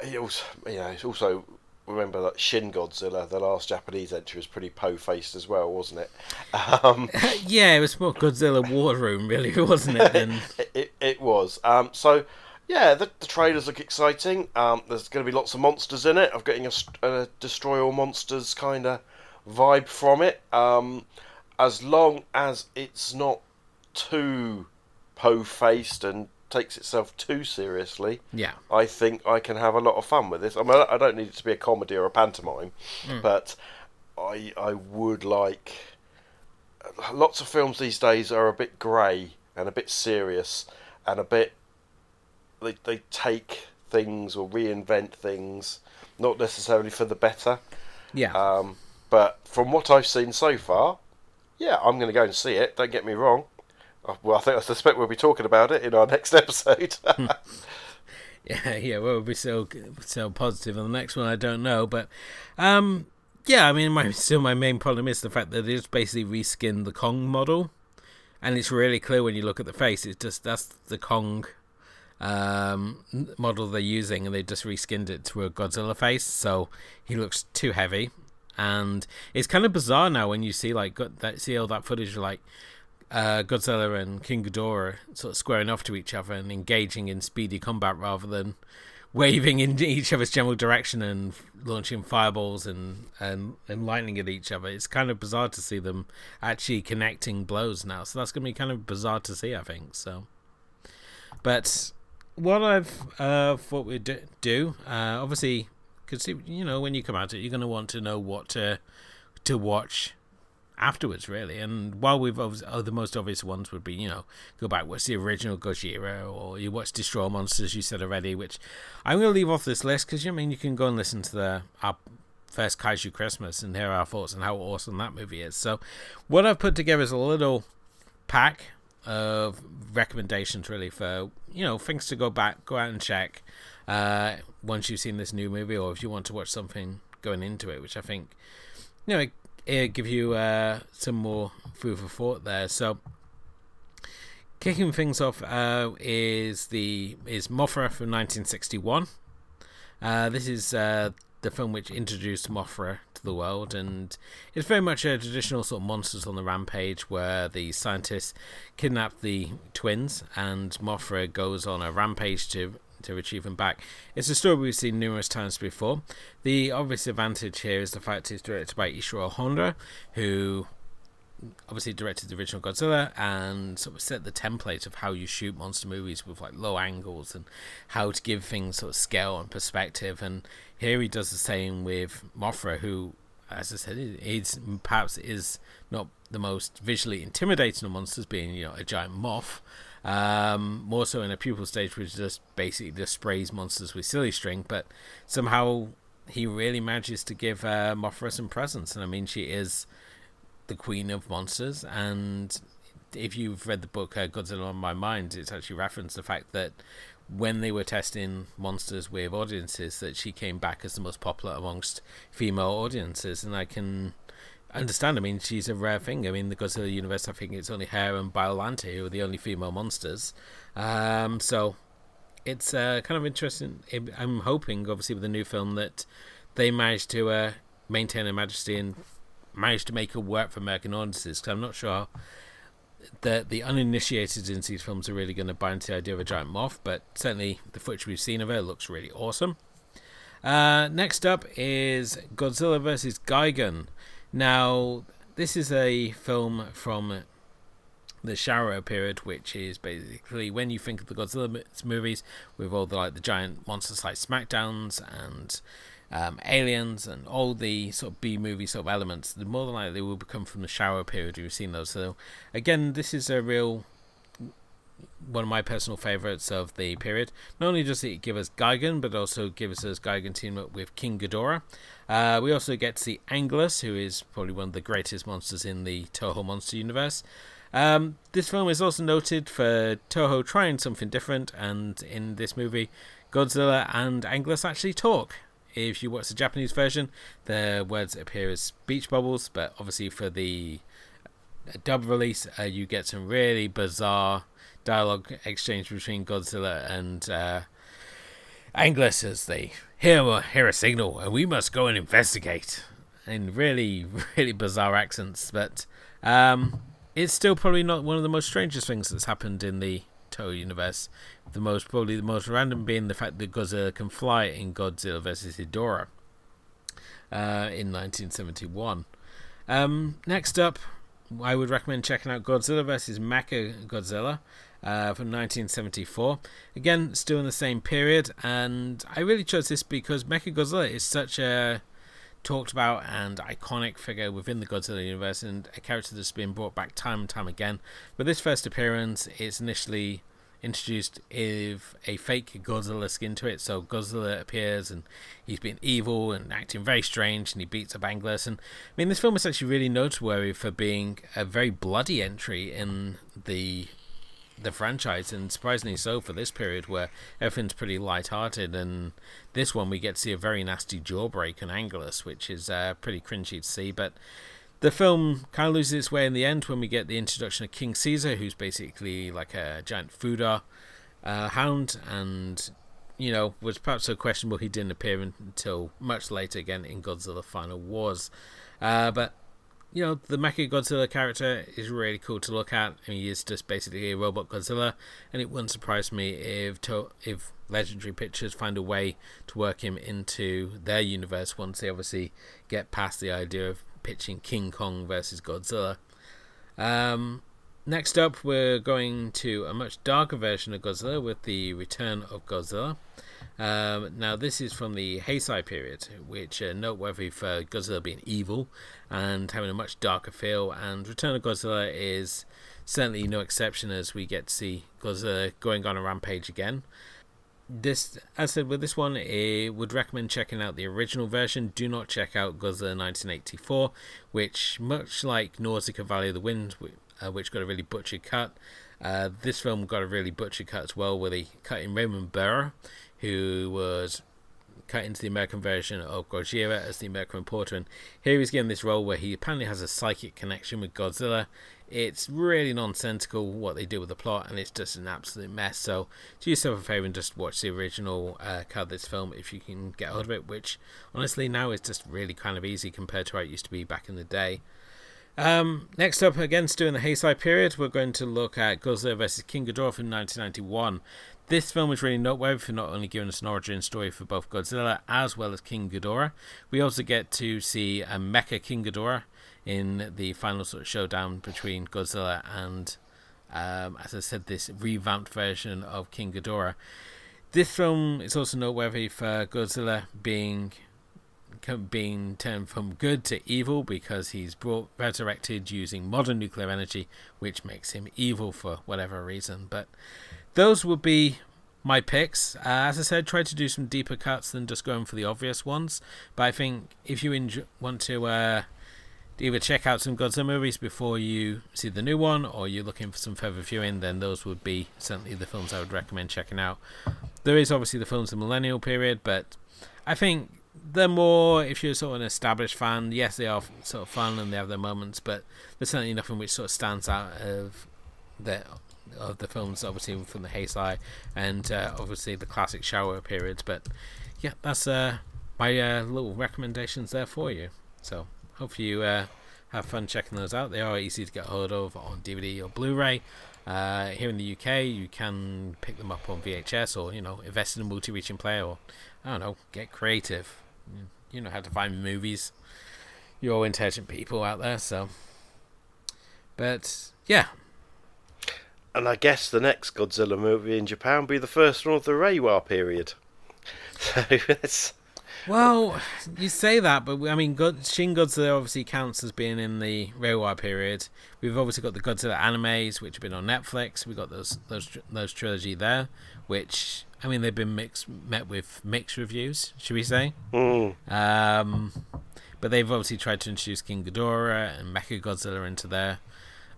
it also, you know, it's also remember that Shin Godzilla, the last Japanese entry, was pretty po-faced as well, wasn't it? *laughs* Um, *laughs* yeah, it was more Godzilla War Room, really, *laughs* wasn't it? Then it, it, it was. Um, so yeah, the, the trailers look exciting. Um, there's going to be lots of monsters in it. I'm getting a, a destroy all monsters kind of vibe from it. Um, as long as it's not too po-faced and takes itself too seriously, Yeah. I think I can have a lot of fun with this. I mean, I don't need it to be a comedy or a pantomime, but I I would like. Lots of films these days are a bit grey and a bit serious and a bit. They they take things or reinvent things, not necessarily for the better. Yeah. Um, but from what I've seen so far, yeah, I'm going to go and see it. Don't get me wrong. Uh, Well, I think I suspect we'll be talking about it in our *laughs* next episode. *laughs* Yeah, yeah, well, we'll be so so positive on the next one. I don't know, but um, yeah, I mean, my still my main problem is the fact that it's basically reskinned the Kong model, and it's really clear when you look at the face. It's just that's the Kong um model they're using, and they just reskinned it to a Godzilla face, so he looks too heavy, and it's kind of bizarre now when you see like that see all that footage like uh, Godzilla and King Ghidorah sort of squaring off to each other and engaging in speedy combat rather than *laughs* waving in each other's general direction and launching fireballs and, and, and lightning at each other. It's kind of bizarre to see them actually connecting blows now. So that's going to be kind of bizarre to see, I think. So, but what I've uh, thought we'd do, uh, obviously, because you know when you come at it, you're going to want to know what to to watch afterwards, really. And while we've oh, the most obvious ones would be, you know, go back watch the original Gojira, or you watch Destroy Monsters, you said already, which I'm going to leave off this list because you mean you can go and listen to the our first Kaiju Christmas and hear our thoughts on how awesome that movie is. So, what I've put together is a little pack of recommendations, really, for you know things to go back, go out and check uh, once you've seen this new movie, or if you want to watch something going into it, which I think you know it, it give you uh, some more food for thought there. So, kicking things off uh, is the is Mothra from 1961. Uh, this is uh, the film which introduced Mothra to the world, and it's very much a traditional sort of monsters on the rampage where the scientists kidnap the twins, and Mothra goes on a rampage to to retrieve them back. It's a story we've seen numerous times before. The obvious advantage here is the fact it's directed by Ishiro Honda, who obviously directed the original Godzilla and sort of set the template of how you shoot monster movies with like low angles and how to give things sort of scale and perspective. And here he does the same with Mothra, who, as I said, is perhaps is not the most visually intimidating of monsters, being you know a giant moth. Um, more so in a pupal stage, which just basically just sprays monsters with silly string, but somehow he really manages to give uh, Mothra some presence. And I mean, she is the queen of monsters. And if you've read the book uh, Godzilla on My Mind, it's actually referenced the fact that when they were testing monsters with audiences, that she came back as the most popular amongst female audiences. And I can understand. I mean, she's a rare thing. I mean, the Godzilla universe, I think it's only her and Biolante who are the only female monsters. Um, so it's uh, kind of interesting. I'm hoping, obviously, with the new film that they manage to uh, maintain her majesty and manage to make her work for American audiences. Because I'm not sure that the uninitiated into these films are really going to buy into the idea of a giant moth, but certainly the footage we've seen of it looks really awesome. Uh, next up is Godzilla vs. Gigan. Now, this is a film from the Showa period, which is basically when you think of the Godzilla movies with all the like the giant monsters like Smackdowns and um, aliens and all the sort of B movie sort of elements. The more than likely they will come from the Showa period. You've seen those. So again, this is a real one of my personal favorites of the period. Not only does it give us Gigan, but also gives us Gigan team up with King Ghidorah. Uh, we also get to see who is probably one of the greatest monsters in the Toho monster universe. Um, this film is also noted for Toho trying something different, and in this movie, Godzilla and Anguirus actually talk. If you watch the Japanese version, the words appear as speech bubbles, but obviously for the dub release, uh, you get some really bizarre dialogue exchange between Godzilla and uh, Anguirus as they hear, hear a signal and we must go and investigate in really, really bizarre accents. But um, it's still probably not one of the most strangest things that's happened in the Toho universe. The most, probably the most random being the fact that Godzilla can fly in Godzilla vs. Ghidorah uh, in 1971. Um, next up, I would recommend checking out Godzilla vs. Mecha Godzilla uh, from 1974. Again, still in the same period, and I really chose this because Mecha Godzilla is such a talked about and iconic figure within the Godzilla universe and a character that's been brought back time and time again. But this first appearance is initially introduced with a fake Godzilla skin to it. So Godzilla appears and he's being evil and acting very strange and he beats up Anguirus. And I mean, this film is actually really noteworthy for being a very bloody entry in the the franchise, and surprisingly so for this period where everything's pretty light-hearted. And this one, we get to see a very nasty jawbreak on Anguirus, which is uh, pretty cringy to see. But the film kind of loses its way in the end when we get the introduction of King Caesar, who's basically like a giant Fuda uh, hound, and you know was perhaps so questionable he didn't appear until much later again in Godzilla Final Wars. Uh, but you know, the Mecha Godzilla character is really cool to look at. Mean, he is just basically a robot Godzilla, and it wouldn't surprise me if to- if Legendary Pictures find a way to work him into their universe once they obviously get past the idea of pitching King Kong versus Godzilla. Um, next up, we're going to a much darker version of Godzilla with the Return of Godzilla. Um, now, this is from the Heisei period, which uh, noteworthy for Godzilla being evil and having a much darker feel. And Return of Godzilla is certainly no exception as we get to see Godzilla going on a rampage again. This, as I said, with this one, I would recommend checking out the original version. Do not check out Godzilla 1984, which, much like Nausicaa Valley of the Wind, uh, which got a really butchered cut, uh, this film got a really butchered cut as well, where they cut in Raymond Burr, who was cut into the American version of Gojira as the American reporter. And here he's given this role where he apparently has a psychic connection with Godzilla. It's really nonsensical what they do with the plot, and it's just an absolute mess. So, do yourself a favor and just watch the original uh, cut of this film if you can get hold of it, which honestly now is just really kind of easy compared to how it used to be back in the day. Um, next up, again, doing the Heisei period, we're going to look at Godzilla vs. King Ghidorah from 1991. This film is really noteworthy for not only giving us an origin story for both Godzilla as well as King Ghidorah. We also get to see a mecha King Ghidorah in the final sort of showdown between Godzilla and, um, as I said, this revamped version of King Ghidorah. This film is also noteworthy for Godzilla being being turned from good to evil because he's brought resurrected using modern nuclear energy, which makes him evil for whatever reason. But those would be my picks. Uh, as I said, try to do some deeper cuts than just going for the obvious ones. But I think if you enjoy, want to uh, either check out some Godzilla movies before you see the new one, or you're looking for some further viewing, then those would be certainly the films I would recommend checking out. There is obviously the films of the millennial period, but I think they're more if you're sort of an established fan. Yes, they are sort of fun and they have their moments, but there's certainly nothing which sort of stands out of the of the films, obviously from the Heisei and uh, obviously the classic Showa periods. But yeah, that's uh, my uh, little recommendations there for you. So hopefully you uh, have fun checking those out. They are easy to get hold of on DVD or Blu-ray. Uh, here in the UK, you can pick them up on VHS or you know invest in a multi-region player or I don't know, get creative. You know how to find movies. You're all intelligent people out there, so. But yeah. And I guess the next Godzilla movie in Japan will be the first one of the Reiwa period. *laughs* So *laughs* that's. Well, you say that, but I mean, God, Shin Godzilla obviously counts as being in the Reiwa period. We've obviously got the Godzilla animes, which have been on Netflix. We've got those those those trilogy there, which I mean they've been mixed met with mixed reviews, should we say? Mm. Um, but they've obviously tried to introduce King Ghidorah and Mecha Godzilla into their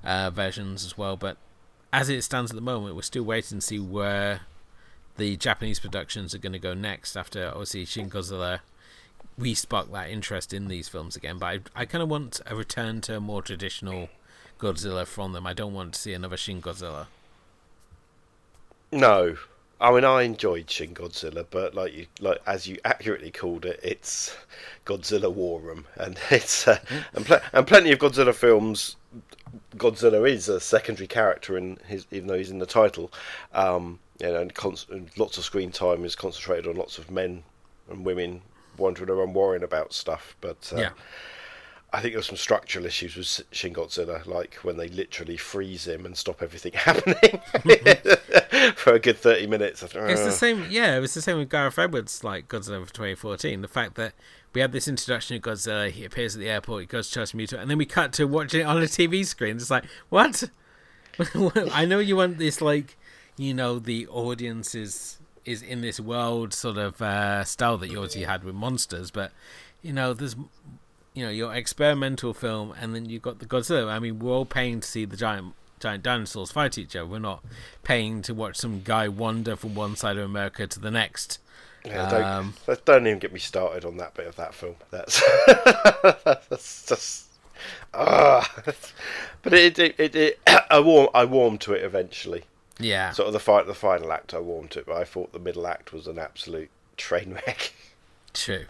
uh, versions as well. But as it stands at the moment, we're still waiting to see where the Japanese productions are going to go next after obviously Shin Godzilla We sparked that interest in these films again. But I, I kind of want a return to a more traditional Godzilla from them. I don't want to see another Shin Godzilla. No, I mean I enjoyed Shin Godzilla, but like you like as you accurately called it, it's Godzilla War Room, and *laughs* it's uh, and, pl- and plenty of Godzilla films. Godzilla is a secondary character in his, even though he's in the title. Um, you know, and, cons- and lots of screen time is concentrated on lots of men and women wandering around worrying about stuff. But uh, Yeah. I think there were some structural issues with Shin Godzilla, like when they literally freeze him and stop everything *laughs* happening *laughs* for a good thirty minutes. It's the same, yeah. It was the same with Gareth Edwards, like Godzilla for 2014. The fact that we had this introduction of Godzilla, he appears at the airport, he goes to Charles Muto, and then we cut to watching it on a TV screen. It's like, what? *laughs* I know you want this, like, you know, the audience is is in this world sort of uh, style that you obviously had with monsters, but you know, there's you know your experimental film, and then you've got the Godzilla. I mean, we're all paying to see the giant giant dinosaurs fight each other. We're not paying to watch some guy wander from one side of America to the next. Yeah, don't, um, don't even get me started on that bit of that film. That's *laughs* that's just. Uh, but it, it, it, it, *coughs* I warm I warmed to it eventually. Yeah. Sort of the fight, the final act, I warmed to it, but I thought the middle act was an absolute *laughs* train wreck. True.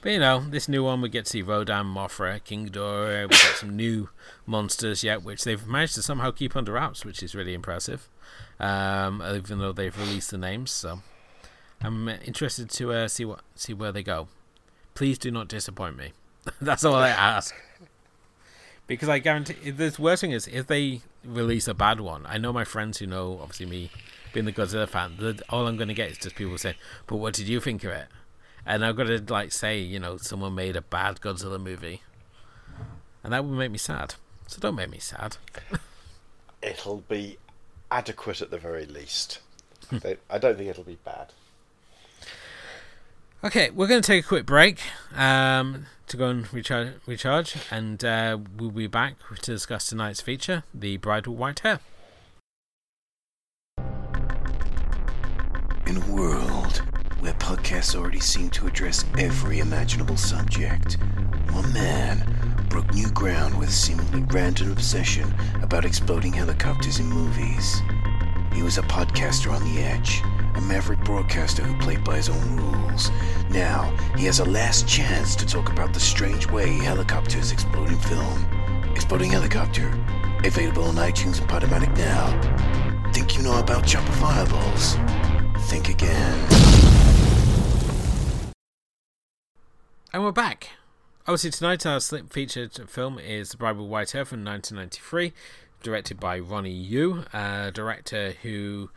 But you know, this new one we get to see Rodan, Mothra, King Ghidorah. We got some new monsters yet, which they've managed to somehow keep under wraps, which is really impressive. Um, even though they've released the names, so I'm interested to uh, see what see where they go. Please do not disappoint me. *laughs* That's all I ask. *laughs* Because I guarantee the worst thing is if they release a bad one. I know my friends who know, obviously me being the Godzilla fan. that All I'm going to get is just people saying, "But what did you think of it?" and I've got to like say, you know, someone made a bad Godzilla movie, and that would make me sad. So don't make me sad. it'll be adequate at the very least. *laughs* I don't think it'll be bad. Okay, we're going to take a quick break um, to go and recharge, recharge and uh, we'll be back to discuss tonight's feature, The Bride with White Hair. In a world where podcasts already seem to address every imaginable subject, one man broke new ground with a seemingly random obsession about exploding helicopters in movies. He was a podcaster on the edge, a maverick broadcaster who played by his own rules. Now, he has a last chance to talk about the strange way helicopters explode in film. Exploding Helicopter, available on iTunes and Podomatic now. Think you know about chopper fireballs? Think again. And we're back. Obviously, tonight our uh, featured film is The Bride with White Hair from 1993, directed by Ronnie Yu, a director who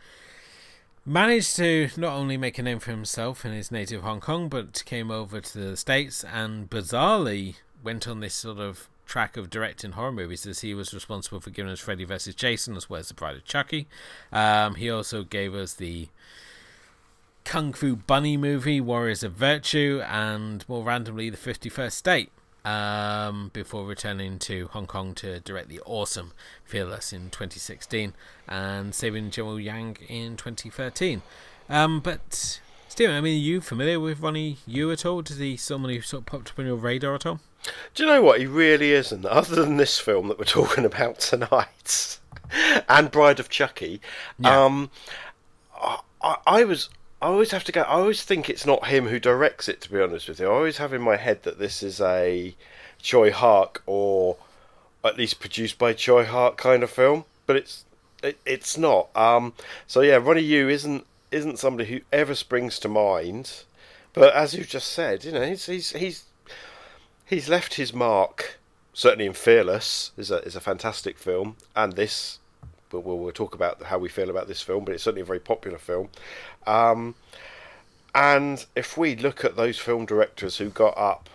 managed to not only make a name for himself in his native Hong Kong, but came over to the States and bizarrely went on this sort of track of directing horror movies as he was responsible for giving us Freddy vs. Jason as well as The Bride of Chucky. Um, he also gave us the Kung Fu Bunny movie, Warriors of Virtue, and more randomly, The 51st State, um, before returning to Hong Kong to direct the awesome Fearless in 2016 and Saving Jiawu Yang in 2013. Um, but, Stephen, I mean, are you familiar with Ronnie Yu at all? Did he someone who sort of popped up on your radar at all? Do you know what? He really isn't. Other than this film that we're *laughs* talking about tonight *laughs* and Bride of Chucky, yeah. um, I, I was I always have to go. I always think it's not him who directs it. To be honest with you, I always have in my head that this is a Tsui Hark or at least produced by Tsui Hark kind of film. But it's it, it's not. Um, so yeah, Ronnie Yu isn't isn't somebody who ever springs to mind. But as you just said, you know, he's he's he's he's left his mark. Certainly in Fearless is a is a fantastic film, and this but we'll, we'll talk about how we feel about this film. But it's certainly a very popular film. Um, and if we look at those film directors who got up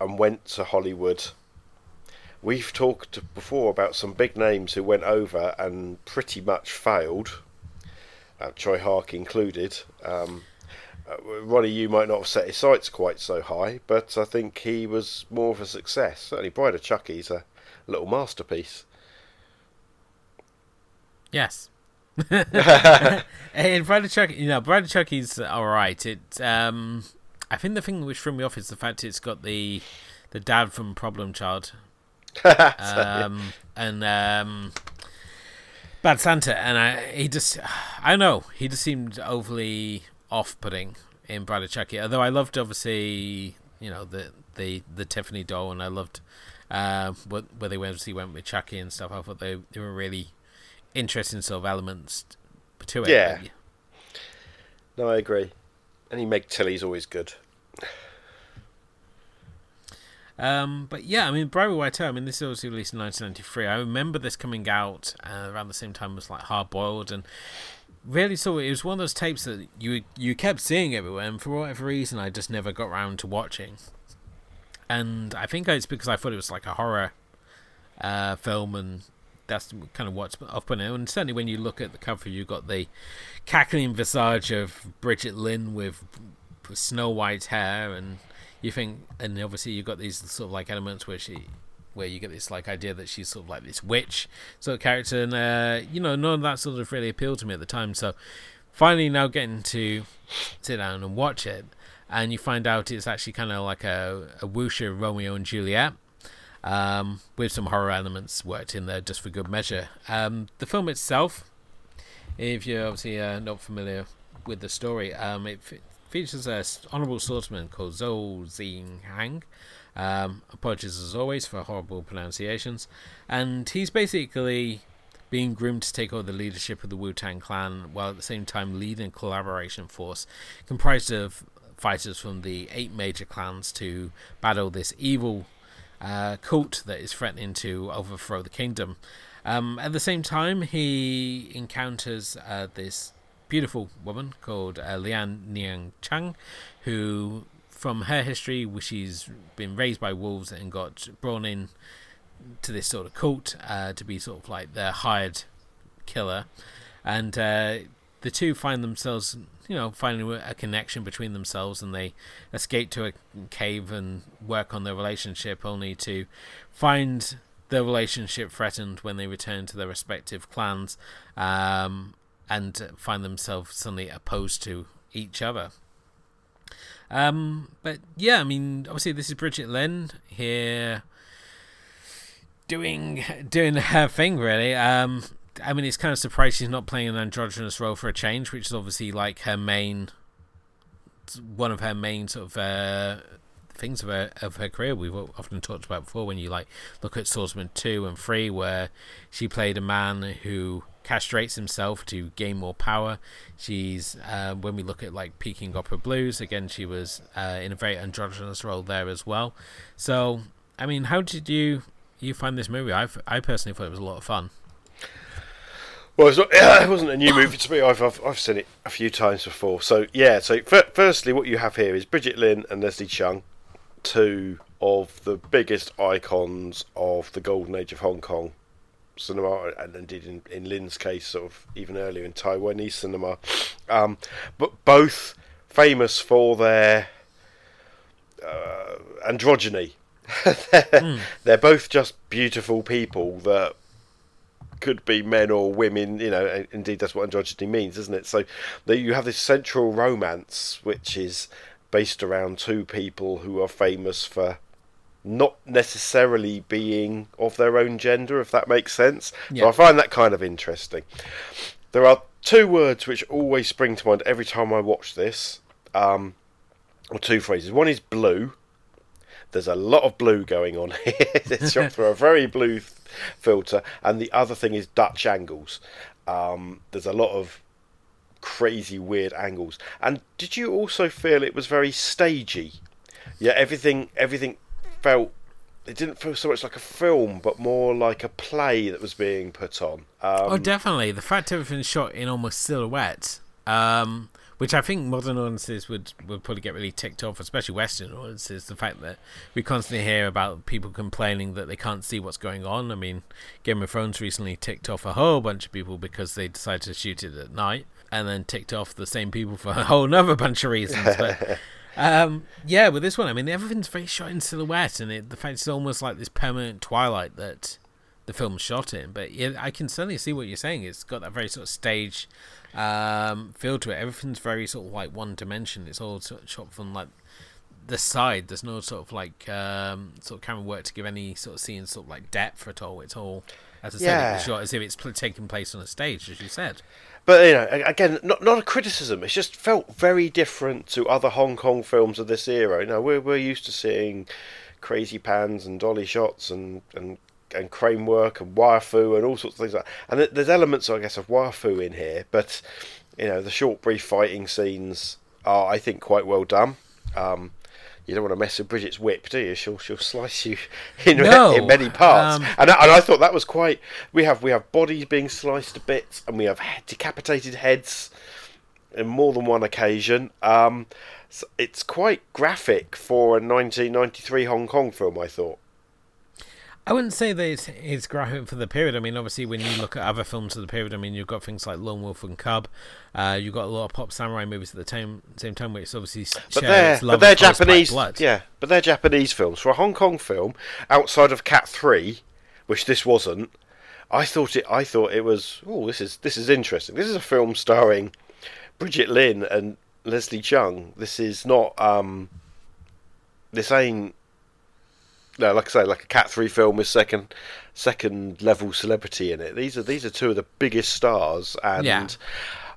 and went to Hollywood, we've talked before about some big names who went over and pretty much failed, uh, Tsui Hark included. Um, uh, Ronnie Yu might not have set his sights quite so high, but I think he was more of a success. Certainly, Bride of Chucky's a little masterpiece. Yes. *laughs* and Bride of Chucky, you know, Bride of Chucky's all right. It, um, I think the thing which threw me off is the fact it's got the the dad from Problem Child, *laughs* um, and um, Bad Santa, and I he just, I don't know, he just seemed overly off-putting in Bride of Chucky. Although I loved obviously, you know, the the the Tiffany doll, and I loved uh, what where they went, went with Chucky and stuff. I thought they they were really interesting sort of elements to it. Yeah. No, I agree. Any Meg Tilly's always good. Um, but yeah, I mean, Bribery White Tail, I mean, this was released in 1993. I remember this coming out uh, around the same time as like Hard Boiled, and really saw it. It was one of those tapes that you you kept seeing everywhere, and for whatever reason, I just never got around to watching. And I think it's because I thought it was like a horror uh, film, and that's kind of what's up on it. And certainly, when you look at the cover, you've got the cackling visage of Brigitte Lin with snow white hair, and you think, and obviously you've got these sort of like elements where she, where you get this like idea that she's sort of like this witch sort of character, and uh, you know none of that sort of really appealed to me at the time. So finally, now getting to sit down and watch it, and you find out it's actually kind of like a, a wuxia Romeo and Juliet. Um, with some horror elements worked in there just for good measure. Um, the film itself, if you're obviously uh, not familiar with the story, um, it features an honourable swordsman called Zhou Zhihang. Um, apologies as always for horrible pronunciations. And he's basically being groomed to take over the leadership of the Wu Tang clan while at the same time leading a collaboration force comprised of fighters from the eight major clans to battle this evil uh, cult that is threatening to overthrow the kingdom. Um, at the same time, he encounters uh, this beautiful woman called uh, Lian Niang Chang, who, from her history, she's been raised by wolves and got brought in to this sort of cult uh, to be sort of like their hired killer, and uh, the two find themselves, you know, finding a connection between themselves, and they escape to a cave and work on their relationship, only to find their relationship threatened when they return to their respective clans. Um, and find themselves suddenly opposed to each other. Um, but yeah, I mean, obviously this is Brigitte Lin here doing doing her thing really. Um, I mean, it's kind of surprised she's not playing an androgynous role for a change, which is obviously like her main, one of her main sort of uh, things of her of her career. We've often talked about before when you like look at Swordsman two and three, where she played a man who castrates himself to gain more power. She's uh, when we look at like Peking Opera Blues again, she was uh, in a very androgynous role there as well. So, I mean, how did you you find this movie? I I personally thought it was a lot of fun. Well, not, *coughs* it wasn't a new movie to me. I've, I've, I've seen it a few times before. So yeah. So f- firstly, what you have here is Brigitte Lin and Leslie Cheung, two of the biggest icons of the golden age of Hong Kong cinema, and indeed in, in Lin's case, sort of even earlier in Taiwanese cinema. Um, but both famous for their uh, androgyny. *laughs* they're, mm. they're both just beautiful people that could be men or women, you know, indeed that's what androgyny means, isn't it? So that you have this central romance which is based around two people who are famous for not necessarily being of their own gender, if that makes sense. Yeah. So I find that kind of interesting. There are two words which always spring to mind every time I watch this, um, or two phrases. One is blue. There's a lot of blue going on *laughs* here. it's shot through *laughs* a very blue filter, and the other thing is Dutch angles. Um, there's a lot of crazy, weird angles. And did you also feel it was very stagey? Yeah, everything everything felt it didn't feel so much like a film, but more like a play that was being put on. Um, oh, definitely. The fact everything's shot in almost silhouette, um, which I think modern audiences would, would probably get really ticked off, especially Western audiences. The fact that we constantly hear about people complaining that they can't see what's going on. I mean, Game of Thrones recently ticked off a whole bunch of people because they decided to shoot it at night, and then ticked off the same people for a whole other bunch of reasons. But *laughs* Um, yeah, with this one, I mean, everything's very shot in silhouette, and it, the fact it's almost like this permanent twilight that the film shot in. But yeah, I can certainly see what you're saying. It's got that very sort of stage um, feel to it. Everything's very sort of like one dimension. It's all sort of shot from like the side. There's no sort of like um, sort of camera work to give any sort of scene sort of like depth at all. It's all, as I yeah. said, it's shot as if it's taking place on a stage, as you said. But you know, again, not not a criticism. It just felt very different to other Hong Kong films of this era. You know, we're we're used to seeing crazy pans and dolly shots and and and crane work and wire fu and all sorts of things like. That. And there's elements, I guess, of wire fu in here, but you know, the short, brief fighting scenes are, I think, quite well done. Um, you don't want to mess with Brigitte's whip, do you? She'll she'll slice you *laughs* in, No, in many parts. um, and, I, and I thought that was quite. We have we have bodies being sliced to bits, and we have decapitated heads in more than one occasion. Um, it's quite graphic for a 1993 Hong Kong film. I thought. I wouldn't say that it's, it's graphic for the period. I mean, obviously, when you look at other films of the period, I mean, you've got things like Lone Wolf and Cub. Uh, you've got a lot of pop samurai movies at the time, same time, which obviously But they're but they're Japanese. blood. Yeah, but they're Japanese films. For a Hong Kong film, outside of Cat Three, which this wasn't, I thought it. I thought it was. Oh, this is this is interesting. This is a film starring Brigitte Lin and Leslie Cheung. This is not. um This ain't. No, like I say, like a Cat Three film with second second level celebrity in it. These are these are two of the biggest stars, and Yeah.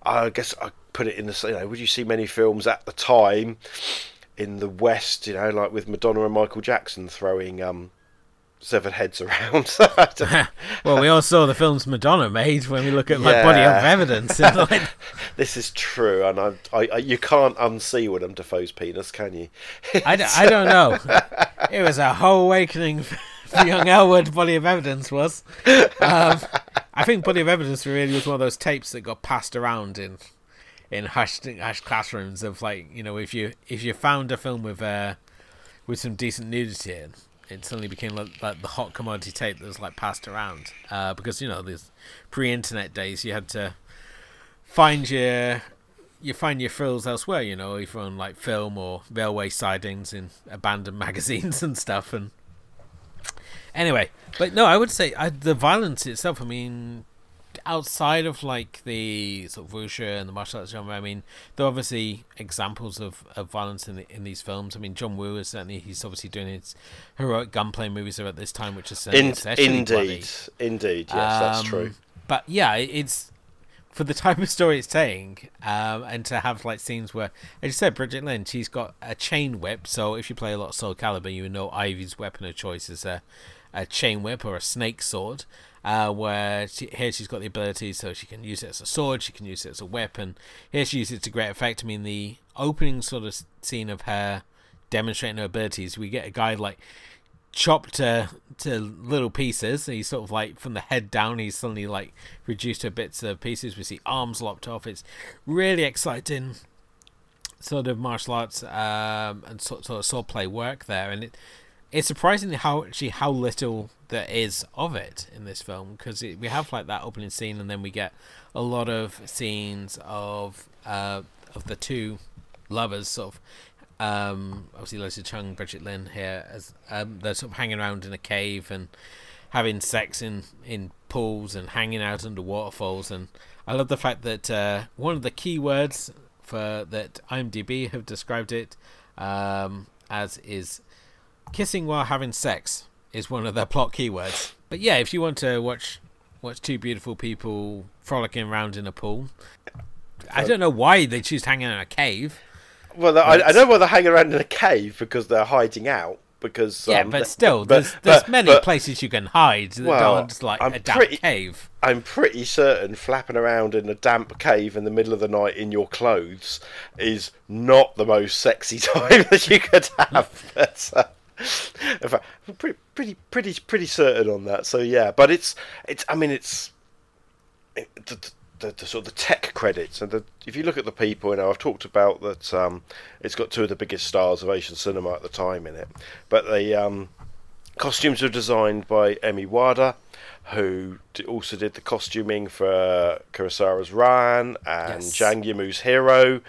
I guess I put it in the. You know, would you see many films at the time in the West? You know, like with Madonna and Michael Jackson throwing um severed heads around. *laughs* *laughs* Well, we all saw the films Madonna made when we look at like Yeah. Body of Evidence. *laughs* like, this is true, and I, I, I, you can't unsee Willem Dafoe's penis, can you? I, d- I don't know. It was a whole awakening for young Elwood. Body of Evidence was. Um, I think Body of Evidence really was one of those tapes that got passed around in in hushed hushed classrooms of like you know if you if you found a film with uh with some decent nudity in. It suddenly became like, like the hot commodity tape that was like passed around uh, because you know these pre-internet days you had to find your you find your thrills elsewhere, you know, either on like film or railway sidings in abandoned *laughs* magazines and stuff. And anyway, but no, I would say I, the violence itself. I mean, outside of like the sort of wuxia and the martial arts genre, I mean, there are obviously examples of, of violence in the, in these films. I mean, John Woo is certainly he's obviously doing his heroic gunplay movies at this time, which is certainly In, especially bloody. indeed, indeed, yes, that's Um, true. But yeah, it's for the type of story it's telling, um, and to have like scenes where, as you said, Brigitte Lin, she's got a chain whip. So if you play a lot of Soul Calibur, you know Ivy's weapon of choice is a, a chain whip or a snake sword. Uh, where she, here she's got the ability, so she can use it as a sword, she can use it as a weapon. Here she uses it to great effect. I mean, the opening sort of scene of her demonstrating her abilities, we get a guy like chopped to to little pieces. He's sort of like from the head down. He's suddenly like reduced to bits of pieces. We see arms lopped off. It's really exciting sort of martial arts um, and sort, sort of sword play work there, and it it's surprising how actually how little there is of it in this film because we have like that opening scene, and then we get a lot of scenes of uh, of the two lovers sort of um, obviously Leslie Cheung, Brigitte Lin here as um, they're sort of hanging around in a cave and having sex in in pools and hanging out under waterfalls and I love the fact that uh, one of the key words for that IMDb have described it um, as is kissing while having sex is one of their plot keywords. But yeah, if you want to watch watch two beautiful people frolicking around in a pool, I don't know why they choose to hang out in a cave. Well, I, I know why they're hanging around in a cave because they're hiding out. Because Yeah, um, but still, but- there's there's but- many but places you can hide that Well, aren't like I'm a damp pretty- cave. I'm pretty certain flapping around in a damp cave in the middle of the night in your clothes is not the most sexy *laughs* time that you could have. But, uh, in fact, I'm pretty, pretty, pretty, pretty certain on that. So yeah, but it's, it's. I mean, it's it, the, the, the sort of the tech credits and the, if you look at the people, you know, I've talked about that. Um, it's got two of the biggest stars of Asian cinema at the time in it, but the um, costumes were designed by Emi Wada, who also did the costuming for Kurosawa's Ran and Yes. Zhang Yimou's Hero.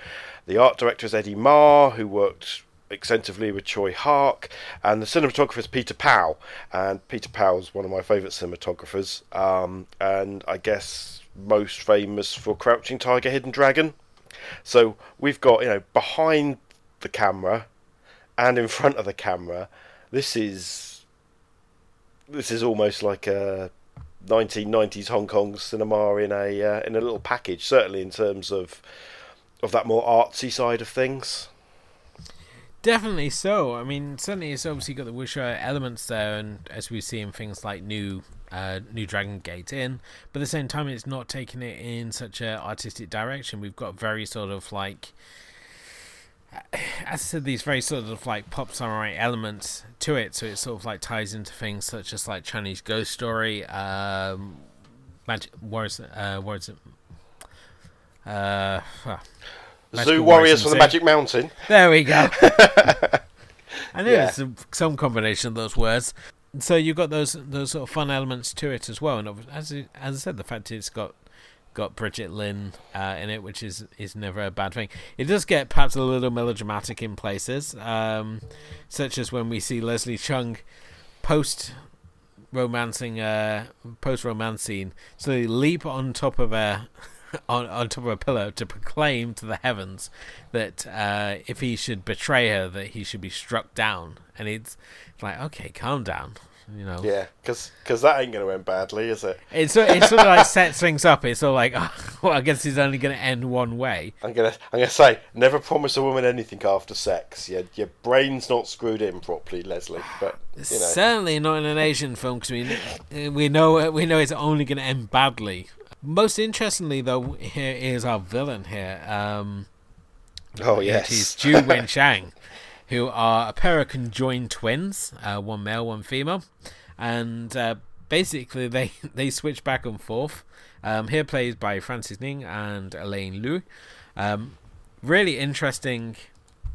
The art director is Eddie Ma, who worked extensively with Tsui Hark, and the cinematographer is Peter Pau. And Peter Pau's one of my favourite cinematographers, um, and I guess most famous for Crouching Tiger, Hidden Dragon. So we've got you know behind the camera and in front of the camera. This is this is almost like a 1990s Hong Kong cinema in a uh, in a little package. Certainly in terms of of that more artsy side of things. Definitely so. I mean, certainly it's obviously got the wuxia elements there, and as we see in things like new, uh, new Dragon Gate in, but at the same time, it's not taking it in such a artistic direction. We've got very sort of like, as I said, these very sort of like pop samurai elements to it, so it sort of like ties into things such as like Chinese ghost story, um, magic warriors, uh, it? Uh, ah, Magical Zu Warriors from the Magic Mountain. There we go. *laughs* I knew Yeah. it's some, some combination of those words. So you've got those those sort of fun elements to it as well, and as as I said, the fact it's got got Brigitte Lin uh, in it, which is is never a bad thing. It does get perhaps a little melodramatic in places, um, such as when we see Leslie Cheung post romancing uh post romance scene so they leap on top of a *laughs* on, on top of a pillow to proclaim to the heavens that uh if he should betray her that he should be struck down and it's like okay calm down you know Yeah, because that ain't going to end badly, is it? it's sort- it sort of like *laughs* sets things up it's all like oh, well i guess it's only going to end one way I'm gonna, I'm gonna say, never promise a woman anything after sex. Your, your brain's not screwed in properly, Leslie. But you know, Certainly not in an Asian film because we we know we know it's only going to end badly. Most interestingly, though, here is our villain here. Um, oh It is yes, *laughs* Ju Wen Shang, who are a pair of conjoined twins, uh, one male, one female, and uh, basically they *laughs* they switch back and forth. Um, here played by Francis Ng and Elaine Lui. Um, really interesting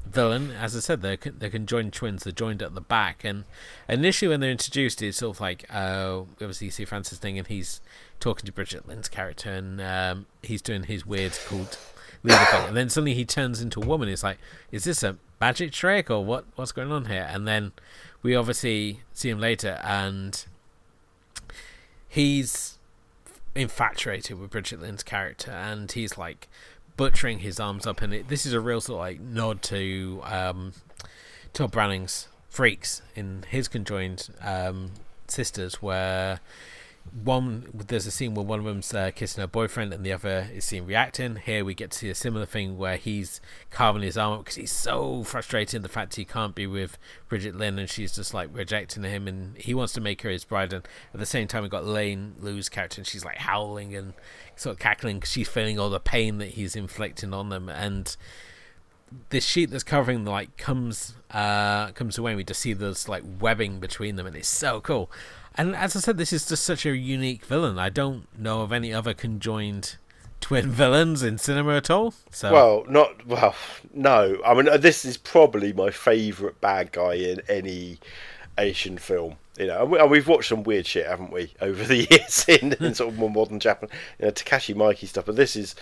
villain. As I said, they're they're conjoined twins. They're joined at the back, and initially when they're introduced, it's sort of like uh, obviously you see Francis Ng and he's talking to Brigitte Lin's character, and um, he's doing his weird called leader thing, and then suddenly he turns into a woman. It's like, is this a magic trick or what? What's going on here? And then we obviously see him later, and he's infatuated with Brigitte Lin's character, and he's like butchering his arms up, and it, this is a real sort of like nod to um, Tod Browning's Freaks in his conjoined um, sisters, where one there's a scene where one of them's uh, kissing her boyfriend and the other is seen reacting. Here we get to see a similar thing where he's carving his arm up because he's so frustrated the fact he can't be with Brigitte Lin and she's just like rejecting him and he wants to make her his bride. And at the same time, we got Lane Lou's character and she's like howling and sort of cackling because she's feeling all the pain that he's inflicting on them and this sheet that's covering them like comes uh comes away and we just see this like webbing between them and it's so cool and as i said this is just such a unique villain i don't know of any other conjoined twin *laughs* villains in cinema at all so Well, not well. No, I mean uh, this is probably my favourite bad guy in any Asian film. You know, and we, and we've watched some weird shit, haven't we, *laughs* over the *laughs* years in, in sort of more modern Japan, you know, Takashi Miike stuff. But this is,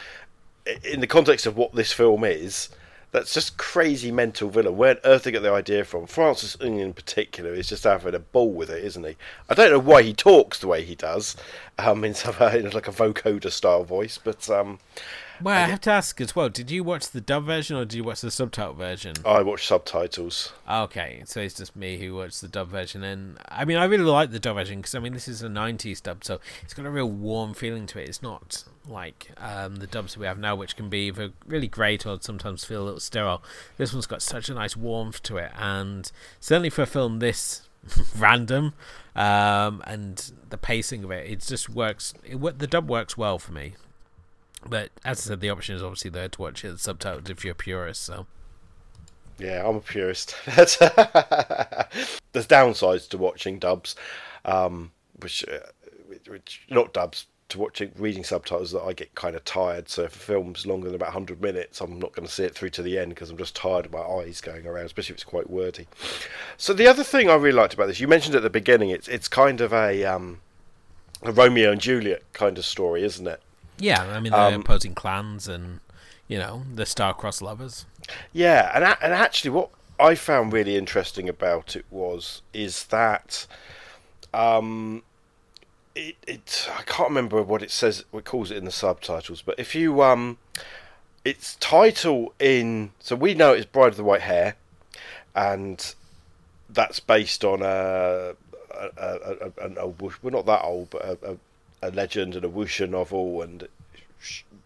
in the context of what this film is, that's just crazy mental villain. Where on earth did they get the idea from? Francis Ng in particular is just having a ball with it, isn't he? I don't know why he talks the way he does, um, in some *laughs* in like a vocoder style voice, but um, well i have to ask as well did you watch the dub version or did you watch the subtitle version I watch subtitles. Okay, so it's just me who watched the dub version, and I mean, I really like the dub version because I mean, this is a '90s dub, so it's got a real warm feeling to it. It's not like um, the dubs we have now, which can be either really great or sometimes feel a little sterile. This one's got such a nice warmth to it, and certainly for a film this *laughs* random, um, and the pacing of it, it just works. It, the dub works well for me. But as I said, the option is obviously there to watch it subtitled if you're a purist. So Yeah, I'm a purist. *laughs* There's downsides to watching dubs, um, which, uh, which- which not dubs to watching reading subtitles that I get kind of tired. So if a film's longer than about 100 minutes, I'm not going to see it through to the end because I'm just tired of my eyes going around, especially if it's quite wordy. So the other thing I really liked about this, you mentioned at the beginning, it's it's kind of a um, a Romeo and Juliet kind of story, isn't it? Yeah, I mean they're Um, opposing clans and you know the star-crossed lovers. Yeah, and a- and actually, what I found really interesting about it was is that um, it it I can't remember what it says. What it calls it in the subtitles, but if you um, its title in so we know it's Bride of the White Hair, and that's based on a a, a, a, a, well not that old, but a, legend and a wuxia novel, and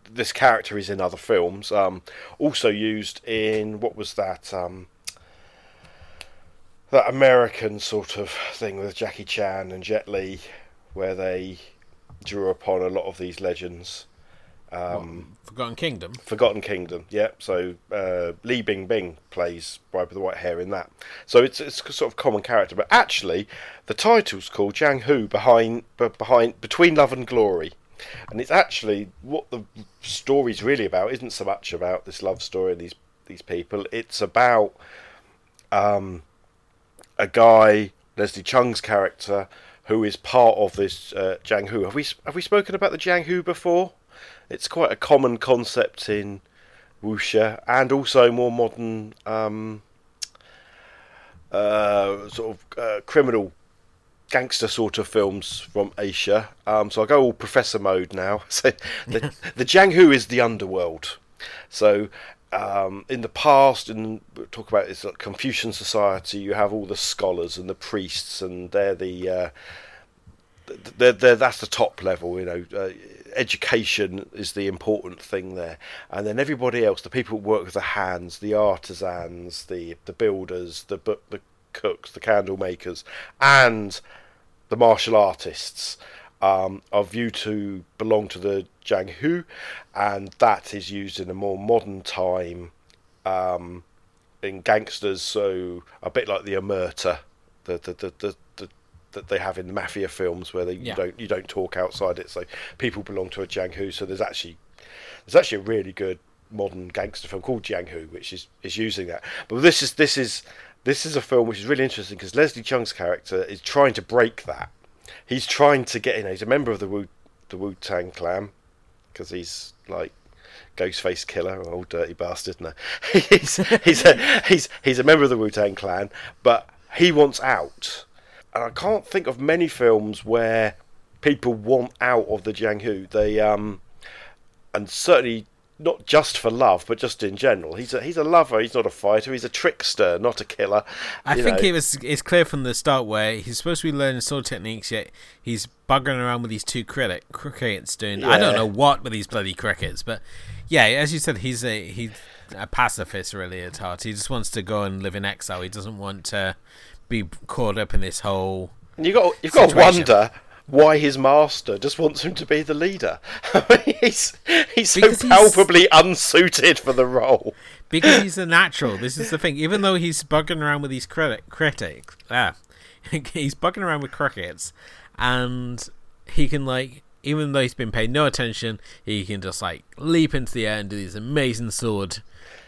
this character is in other films. Um, also used in what was that? Um, that American sort of thing with Jackie Chan and Jet Li, where they drew upon a lot of these legends Um, Forgotten Kingdom. Forgotten Kingdom, yeah. So uh, Li Bingbing plays Bride with the White Hair in that. So it's it's a sort of common character, but actually the title's called Jiang Hu behind be- behind between Love and Glory, and it's actually what the story's really about. Isn't so much about this love story and these these people. It's about um, a guy Leslie Cheung's character who is part of this uh, Hu. Have we have we spoken about the Jiang Hu before? It's quite a common concept in wuxia and also more modern um, uh, sort of uh, criminal gangster sort of films from Asia. Um, so I go all professor mode now. *laughs* So the the Hu is the underworld. So um, in the past, and talk about this like Confucian society, you have all the scholars and the priests, and they're the uh, they're, they're, that's the top level. You know, uh, education is the important thing there, and then everybody else, the people who work with the hands, the artisans, the the builders, the the cooks, the candle makers, and the martial artists um, are viewed to belong to the Jiang Hu, and that is used in a more modern time um, in gangsters. So a bit like the omerta, the the the, the, the that they have in the mafia films where they, Yeah. you don't you don't talk outside it. So people belong to a Jiang Hu. So there's actually there's actually a really good modern gangster film called Jiang Hu, which is, is using that. But this is this is this is a film which is really interesting because Leslie Cheung's character is trying to break that. He's trying to get in. He's a member of the Wu the Wu Tang Clan because he's like Ghostface Killah, old dirty bastard. No, *laughs* he's he's a, he's he's a member of the Wu Tang Clan, but he wants out. And I can't think of many films where people want out of the Jiang Hu. They um, and certainly not just for love, but just in general. He's a he's a lover. He's not a fighter. He's a trickster, not a killer. I think know. it was it's clear from the start where he's supposed to be learning sword techniques, yet he's buggering around with these two cricket crickets doing I don't know what with these bloody crickets, but yeah, as you said, he's a he's a pacifist really at heart. He just wants to go and live in exile. He doesn't want to be caught up in this whole You got you've got to wonder why his master just wants him to be the leader. *laughs* I mean, he's he's so Because he's- palpably unsuited for the role. because he's a *laughs* natural. This is the thing. Even though he's bugging around with these critic critics, ah, *laughs* he's bugging around with crickets, and he can like, even though he's been paying no attention, he can just like leap into the air and do these amazing sword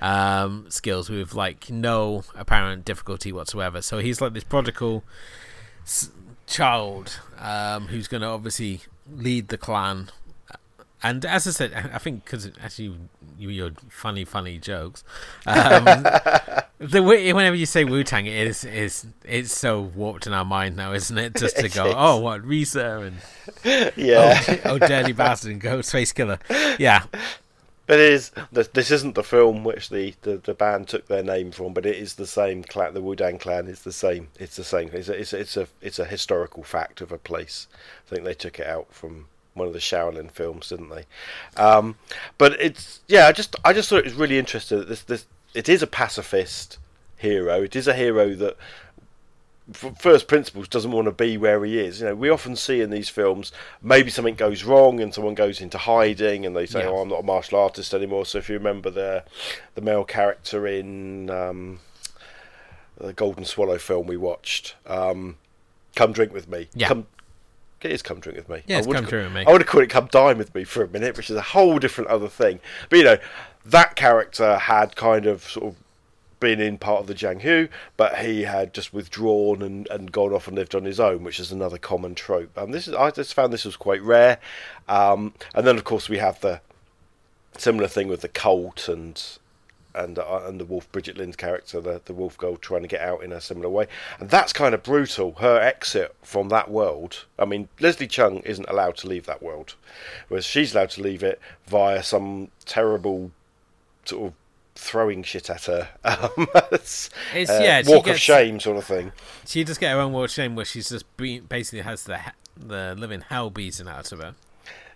um, skills with like no apparent difficulty whatsoever. So he's like this prodigal s- child um, who's going to obviously lead the clan. And as I said, I think because actually you your funny, funny jokes. Um, *laughs* the way, whenever you say Wu Tang, it is is it's so warped in our mind now, isn't it? Just to *laughs* go, oh, what RZA and *laughs* Yeah, oh, oh, dirty bastard and Ghostface Killah. Yeah, it is. This isn't the film which the, the, the band took their name from, but it is the same clan. The Wudang clan is the same. It's the same. It's a, it's a, it's a it's a historical fact of a place. I think they took it out from one of the Shaolin films, didn't they? Um, but it's yeah. I just I just thought it was really interesting that this this it is a pacifist hero. It is a hero that first principles doesn't want to be where he is. You know, we often see in these films maybe something goes wrong and someone goes into hiding and they say, Yeah. "Oh, I'm not a martial artist anymore." So if you remember the the male character in um, the Golden Swallow film we watched, um, "Come Drink with Me," Yeah. come. It is come drink with me. Yeah, I Come Drink With Me. I would have called it come dine with me for a minute, which is a whole different other thing. But you know, that character had kind of sort of been in part of the Jiang Hu, but he had just withdrawn and, and gone off and lived on his own, which is another common trope. Um, this is I just found this was quite rare. Um, and then of course we have the similar thing with the cult and and uh, and the wolf Brigitte Lin's character, the the wolf girl, trying to get out in a similar way, and that's kind of brutal. Her exit from that world. I mean, Leslie Cheung isn't allowed to leave that world, whereas she's allowed to leave it via some terrible sort of throwing shit at her. *laughs* Um, it's, It's- uh, yeah, walk of shame sort of thing. she just get her own walk of shame where she's just be, basically has the the living hell beaten out of her.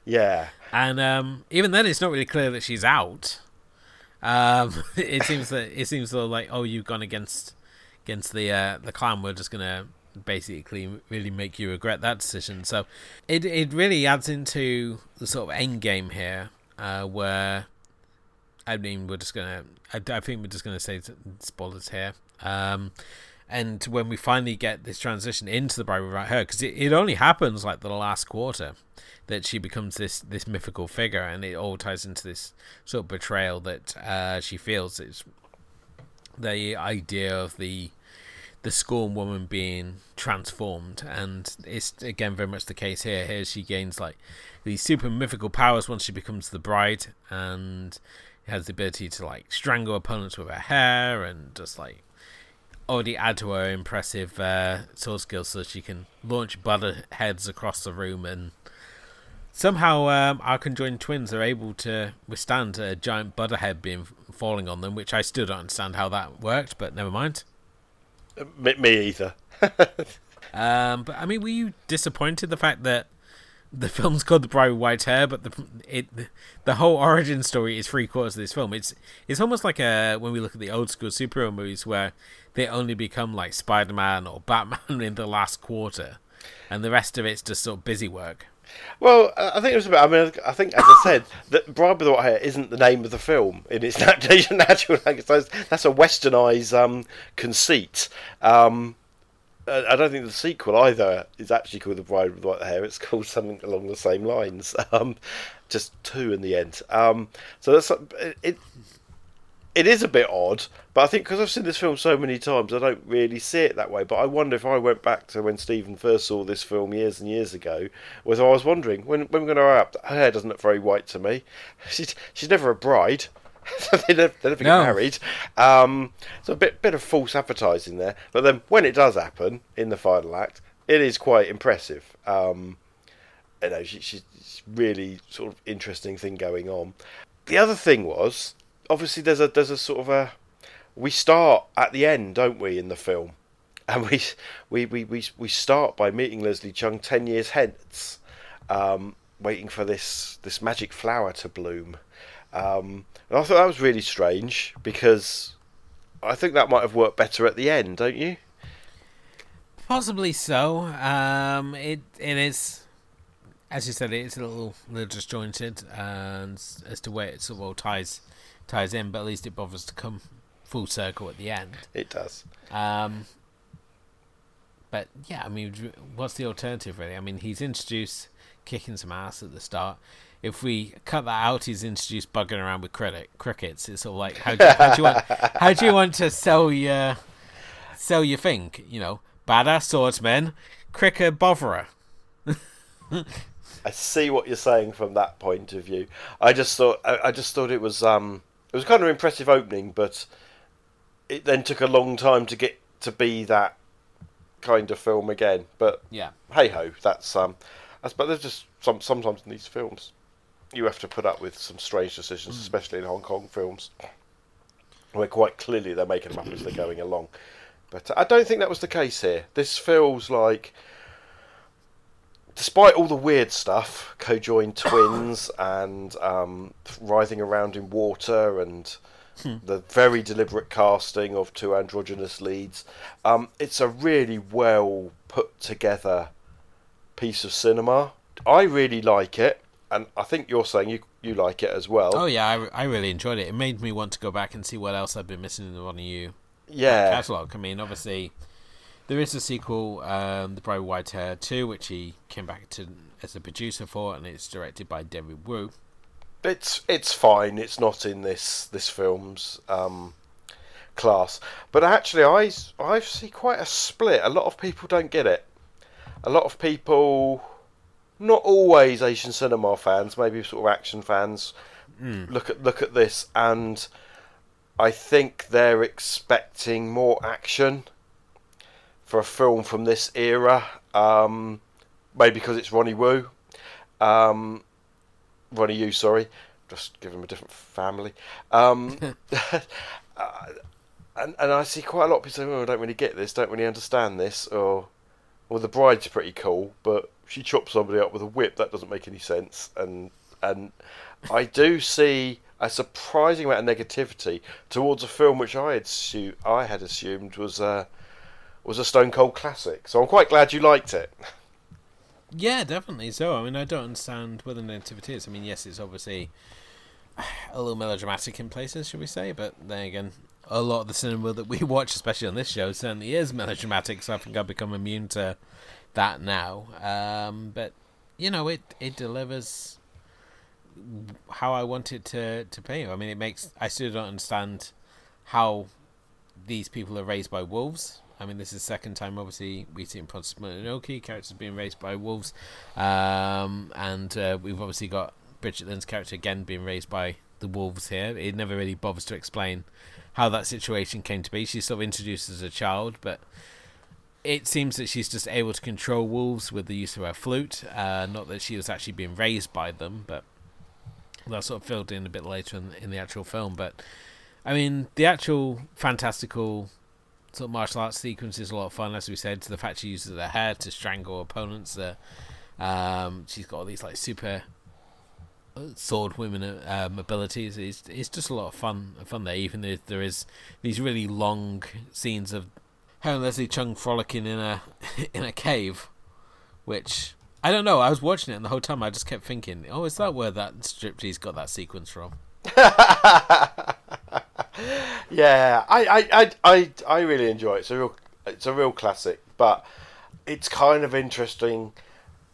Yeah, And um, even then, it's not really clear that she's out. Um, *laughs* it seems that it seems though like oh you've gone against against the uh, the clan. We're just gonna basically really make you regret that decision. So it it really adds into the sort of end game here. uh, where I mean we're just gonna I, I think we're just gonna say spoilers here. Um, and when we finally get this transition into the Bride with White Hair, because it, it only happens like the last quarter that she becomes this this mythical figure, and it all ties into this sort of betrayal that uh, she feels. It's the idea of the the scorn woman being transformed, and it's again very much the case here. Here she gains like these super mythical powers once she becomes the bride, and has the ability to like strangle opponents with her hair, and just like already add to her impressive uh, sword skills, so she can launch butter heads across the room and. Somehow, um, our conjoined twins are able to withstand a giant butterhead being falling on them, which I still don't understand how that worked, but never mind. Me, me either. *laughs* Um, but I mean, were you disappointed the fact that the film's called The Bride with White Hair, but the it the whole origin story is three quarters of this film. It's it's almost like a when we look at the old school superhero movies where they only become like Spider Man or Batman *laughs* in the last quarter, and the rest of it's just sort of busy work. Well, uh, I think it was about. I mean, I think as I said, *coughs* that Bride with the White Hair isn't the name of the film in its *laughs* natural language. That's a westernised um, conceit. Um, I don't think the sequel either is actually called The Bride with White Hair. It's called something along the same lines. *laughs* Um, just two in the end. Um, so that's it. It is a bit odd, but I think because I've seen this film so many times, I don't really see it that way. But I wonder if I went back to when Stephen first saw this film years and years ago, whether I was wondering when when we're going to her hair doesn't look very white to me. *laughs* She's she's never a bride. *laughs* they never, they never No. get married. Um, so a bit bit of false advertising there. But then when it does happen in the final act, it is quite impressive. Um, you know, she, she's really sort of interesting thing going on. The other thing was obviously there's a there's a sort of a we start at the end, don't we, in the film, *laughs* and we we we we, we start by meeting Leslie Cheung ten years hence, um, waiting for this this magic flower to bloom. Um, and I thought that was really strange because I think that might have worked better at the end, don't you? Possibly so. Um, it it is, as you said, it's a little little disjointed, and as to where it sort of all ties ties in, but at least it bothers to come full circle at the end. It does. Um, but yeah, I mean, what's the alternative really? I mean, he's introduced kicking some ass at the start. If we cut that out, he's introduced bugging around with credit crickets. It's all like how do, you, how do you want how do you want to sell your sell your thing? You know, badass swordsman, cricket botherer. I see what you're saying from that point of view. I just thought I, I just thought it was um it was kind of an impressive opening, but it then took a long time to get to be that kind of film again. But Yeah. hey ho, that's um, I suppose there's just some sometimes in these films you have to put up with some strange decisions, especially in Hong Kong films, where quite clearly they're making them up as they're going along. But I don't think that was the case here. This feels like despite all the weird stuff, co-joined *coughs* twins and um, writhing around in water and the very deliberate casting of two androgynous leads, um, it's a really well put together piece of cinema. I really like it, and I think you're saying you you like it as well. Oh yeah, I, I really enjoyed it. It made me want to go back and see what else I've been missing in the one of you yeah, catalog. I mean, obviously, there is a sequel, um, The Bride with White Hair 2, which he came back to as a producer for, and it's directed by David Wu. it's it's fine. It's not in this this film's um, class, but actually, I I see quite a split. A lot of people don't get it. A lot of people, not always Asian cinema fans, maybe sort of action fans, look at look at this and I think they're expecting more action for a film from this era. Um, maybe because it's Ronnie Wu. Um, Ronnie Yu, sorry. Just give him a different family. Um, *laughs* *laughs* uh, and, and I see quite a lot of people saying, oh, I don't really get this, don't really understand this, or, well, the bride's pretty cool, but she chops somebody up with a whip, that doesn't make any sense. And, and I do see a surprising amount of negativity towards a film which I had, assu- I had assumed was a, was a Stone Cold classic. So I'm quite glad you liked it. Yeah, definitely so. I mean, I don't understand where the negativity is. I mean, yes, it's obviously a little melodramatic in places, should we say? But then again, a lot of the cinema that we *laughs* watch, especially on this show, certainly is melodramatic. So I think I've become immune to that now. Um, but you know, it it delivers how I want it to to pay. I mean, it makes I still don't understand how these people are raised by wolves. I mean, this is the second time, obviously, we've seen Princess Mononoke characters being raised by wolves, um, and uh, we've obviously got Brigitte Lin's character again being raised by the wolves here. It never really bothers to explain how that situation came to be. She's sort of introduced as a child, but it seems that she's just able to control wolves with the use of her flute. Uh, not that she was actually being raised by them, but that's sort of filled in a bit later in, in the actual film. But I mean, the actual fantastical sort of martial arts sequence is a lot of fun, as we said. To the fact she uses her hair to strangle opponents. Uh, um, she's got all these like super sword women um, abilities. It's it's just a lot of fun fun there. Even if there is these really long scenes of her and Leslie Cheung frolicking in a *laughs* in a cave, which I don't know. I was watching it and the whole time I just kept thinking, "Oh, is that where that striptease got that sequence from?" *laughs* yeah, I, I, I, I, really enjoy it. It's a real, it's a real classic, but it's kind of interesting.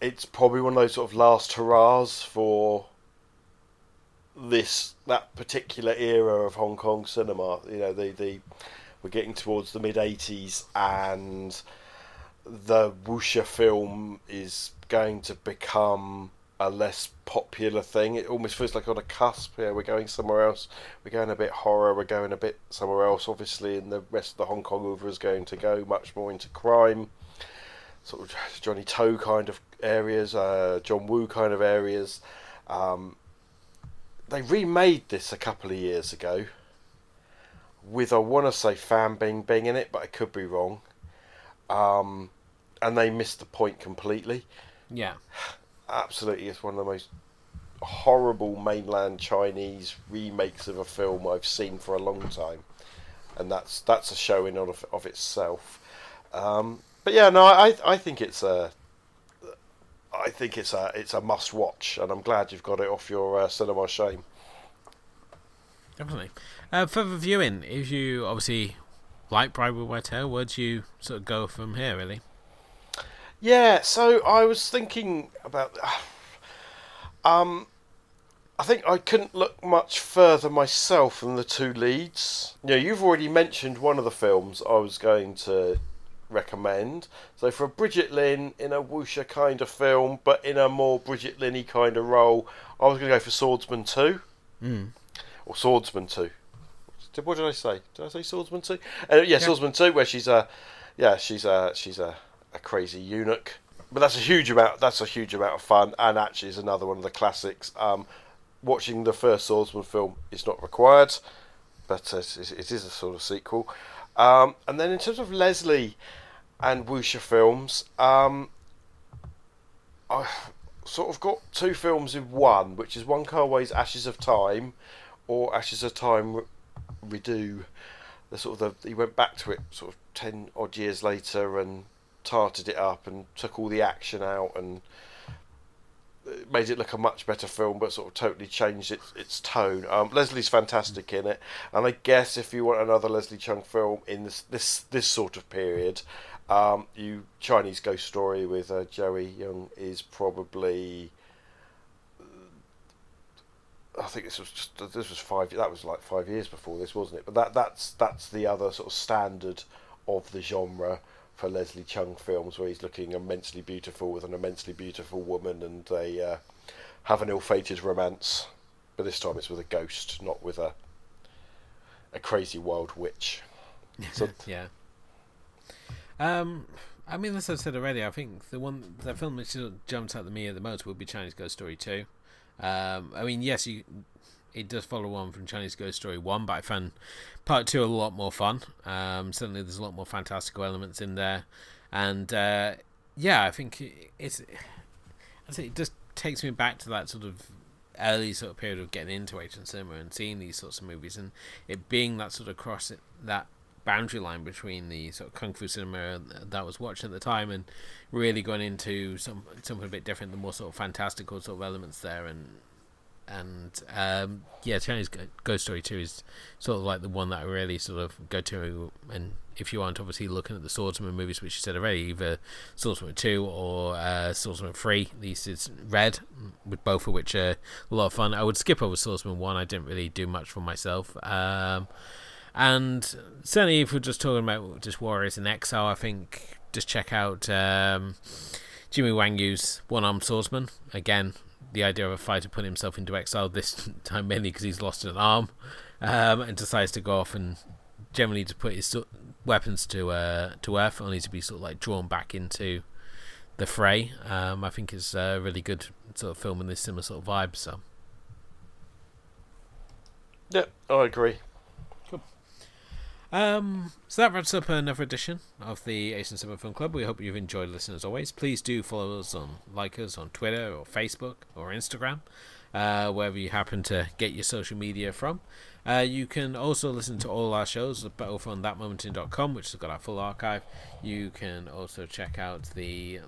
It's probably one of those sort of last hurrahs for this that particular era of Hong Kong cinema. You know, the the we're getting towards the mid '80s, and the wuxia film is going to become a less popular thing. It almost feels like on a cusp. Yeah, we're going somewhere else. We're going a bit horror. We're going a bit somewhere else. Obviously, and the rest of the Hong Kong over is going to go much more into crime, sort of Johnnie To kind of areas, uh, John Woo kind of areas. Um, they remade this a couple of years ago with I want to say Fan Bingbing in it, but I could be wrong. Um, and they missed the point completely. Yeah absolutely it's one of the most horrible mainland Chinese remakes of a film I've seen for a long time, and that's that's a showing of of itself. Um, but yeah, no, I I think it's a I think it's a it's a must watch, and I'm glad you've got it off your uh, cinema shame. Definitely. Uh, for viewing, if you obviously like Bride with White Hair, where do you sort of go from here, really? Yeah, so I was thinking about. *sighs* Um, I think I couldn't look much further myself than the two leads. You know, you've already mentioned one of the films I was going to recommend. So for Brigitte Lin in a wuxia kind of film, but in a more Bridget Linny kind of role, I was going to go for Swordsman Two, mm. or Swordsman Two. What did I say? Did I say Swordsman Two? Uh, yeah, yeah, Swordsman Two, where she's a, yeah, she's a, she's a a crazy eunuch. But that's a huge amount. That's a huge amount of fun, and actually is another one of the classics. Um, watching the first Swordsman film is not required, but it is a sort of sequel. Um, and then in terms of Leslie and wuxia films, um, I've sort of got two films in one, which is Wong Kar-wai's Ashes of Time, or Ashes of Time Redux. The sort of the, he went back to it sort of ten odd years later and tarted it up and took all the action out and made it look a much better film, but sort of totally changed its its tone. Um, Leslie's fantastic in it, and I guess if you want another Leslie Cheung film in this this this sort of period, um, you Chinese Ghost Story with uh, Joey Wong is probably. I think this was just this was five. That was like five years before this, wasn't it? But that that's that's the other sort of standard of the genre for Leslie Cheung films where he's looking immensely beautiful with an immensely beautiful woman and they uh, have an ill-fated romance. But this time it's with a ghost, not with a a crazy wild witch. *laughs* So yeah. Um, I mean, as I've said already, I think the one the film that jumps out at me at the most would be Chinese Ghost Story two. Um, I mean, yes, you it does follow on from Chinese Ghost Story 1, but I found part 2 a lot more fun. Um, certainly, there's a lot more fantastical elements in there. And uh, yeah, I think it's. it just takes me back to that sort of early sort of period of getting into Asian cinema and seeing these sorts of movies, and it being that sort of cross that boundary line between the sort of kung fu cinema that I was watching at the time and really going into some something a bit different, the more sort of fantastical sort of elements there, and and um, yeah, Chinese Ghost Story Two is sort of like the one that I really sort of go to. And if you aren't obviously looking at the Swordsman movies, which you said already, either Swordsman Two or uh, Swordsman Three, The East is Red, with both of which are a lot of fun. I would skip over Swordsman One. I didn't really do much for myself. Um, and certainly, if we're just talking about just Warriors in Exile, I think just check out um, Jimmy Wang Yu's One Armed Swordsman. Again, the idea of a fighter putting himself into exile this *laughs* time mainly because he's lost an arm um, and decides to go off and generally to put his weapons to uh, to earth, only to be sort of like drawn back into the fray. Um, I think is a really good sort of film in this similar sort of vibe. So, yeah, I agree. Um, so that wraps up another edition of the Asian Cinema Film Club. We hope you've enjoyed listening as always. Please do follow us on like us on Twitter or Facebook or Instagram, uh, wherever you happen to get your social media from. Uh, you can also listen to all our shows both on thatmomentin.com, which has got our full archive. You can also check out the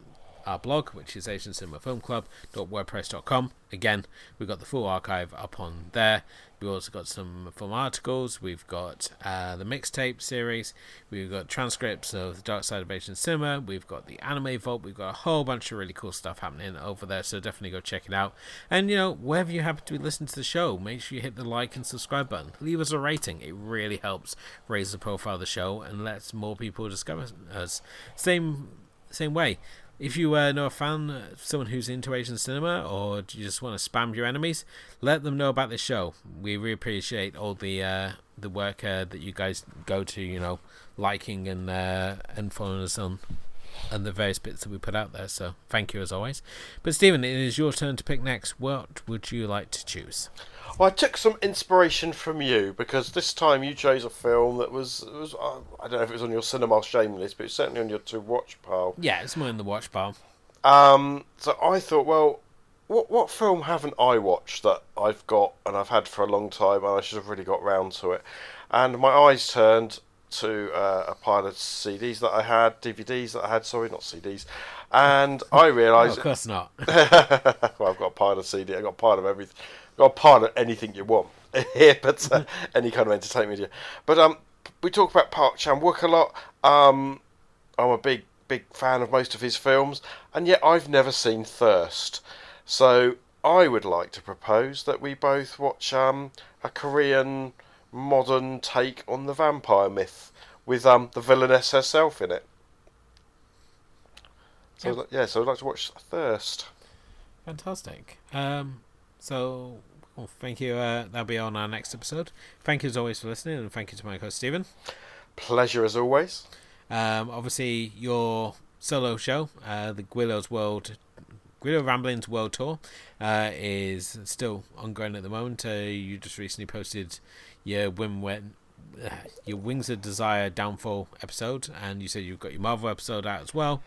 our blog, which is Asian Cinema Film asiancinemafilmclub.wordpress.com. Again, we've got the full archive up on there. We've also got some film articles. We've got uh, the mixtape series. We've got transcripts of the Dark Side of Asian Cinema. We've got the Anime Vault. We've got a whole bunch of really cool stuff happening over there. So definitely go check it out. And you know, wherever you happen to be listening to the show, make sure you hit the like and subscribe button. Leave us a rating. It really helps raise the profile of the show and lets more people discover us. Same same way if you uh, know a fan, uh, someone who's into Asian cinema, or you just want to spam your enemies, let them know about this show. We really appreciate all the uh, the work uh, that you guys go to, you know, liking and uh, and following us on and the various bits that we put out there. So thank you as always. But Stephen, it is your turn to pick next. What would you like to choose? Well, I took some inspiration from you because this time you chose a film that was, was uh, I don't know if it was on your cinema shame list, but it's certainly on your to watch pile. Yeah, it's more in the watch pile. Um, so I thought, well, what what film haven't I watched that I've got and I've had for a long time and I should have really got round to it? And my eyes turned to uh, a pile of CDs that I had, DVDs that I had. Sorry, not CDs. And I *laughs* realised, oh, of course not. *laughs* well, I've got a pile of CD. I've got a pile of everything. I've got of anything you want *laughs* here, but uh, any kind of entertainment media. But um, we talk about Park Chan Wook a lot. Um, I'm a big, big fan of most of his films, and yet I've never seen Thirst. So I would like to propose that we both watch um, a Korean modern take on the vampire myth with um, the villainess herself in it. So yeah. yeah, so I'd like to watch Thirst. Fantastic. Um, so, well, thank you. Uh, that'll be on our next episode. Thank you as always for listening, and thank you to my host Stephen. Pleasure as always. Um, obviously, your solo show, uh, the Guido's World, Guido Ramblings World Tour, uh, is still ongoing at the moment. Uh, you just recently posted your Wim uh, your Wings of Desire Downfall episode, and you said you've got your Marvel episode out as well.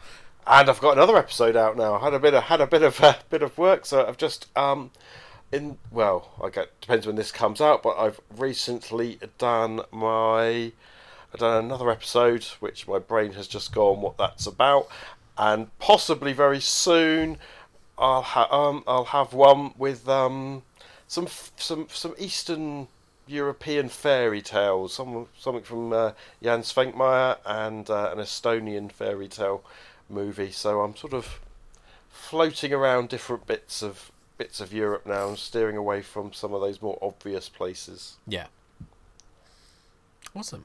And I've got another episode out now. I had a bit of had a bit of a uh, bit of work, so I've just um in well, I get depends when this comes out, but I've recently done my I've done another episode which my brain has just gone what that's about, and possibly very soon I'll have um I'll have one with um some some some Eastern European fairy tales, some something from uh, Jan Svankmajer and uh, an Estonian fairy tale movie. So I'm sort of floating around different bits of bits of Europe now and steering away from some of those more obvious places. Yeah. Awesome.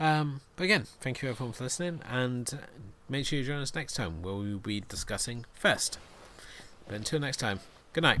Um, but again, thank you everyone for listening, and make sure you join us next time where we will be discussing Thirst. But until next time, good night.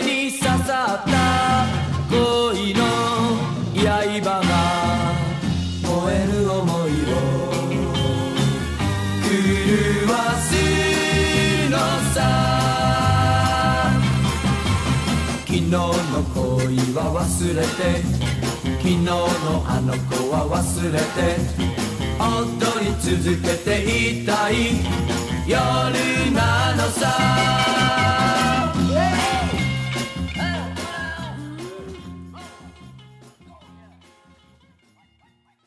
忘れて。昨日のあの子は忘れて。踊り続けていたい。夜なのさ。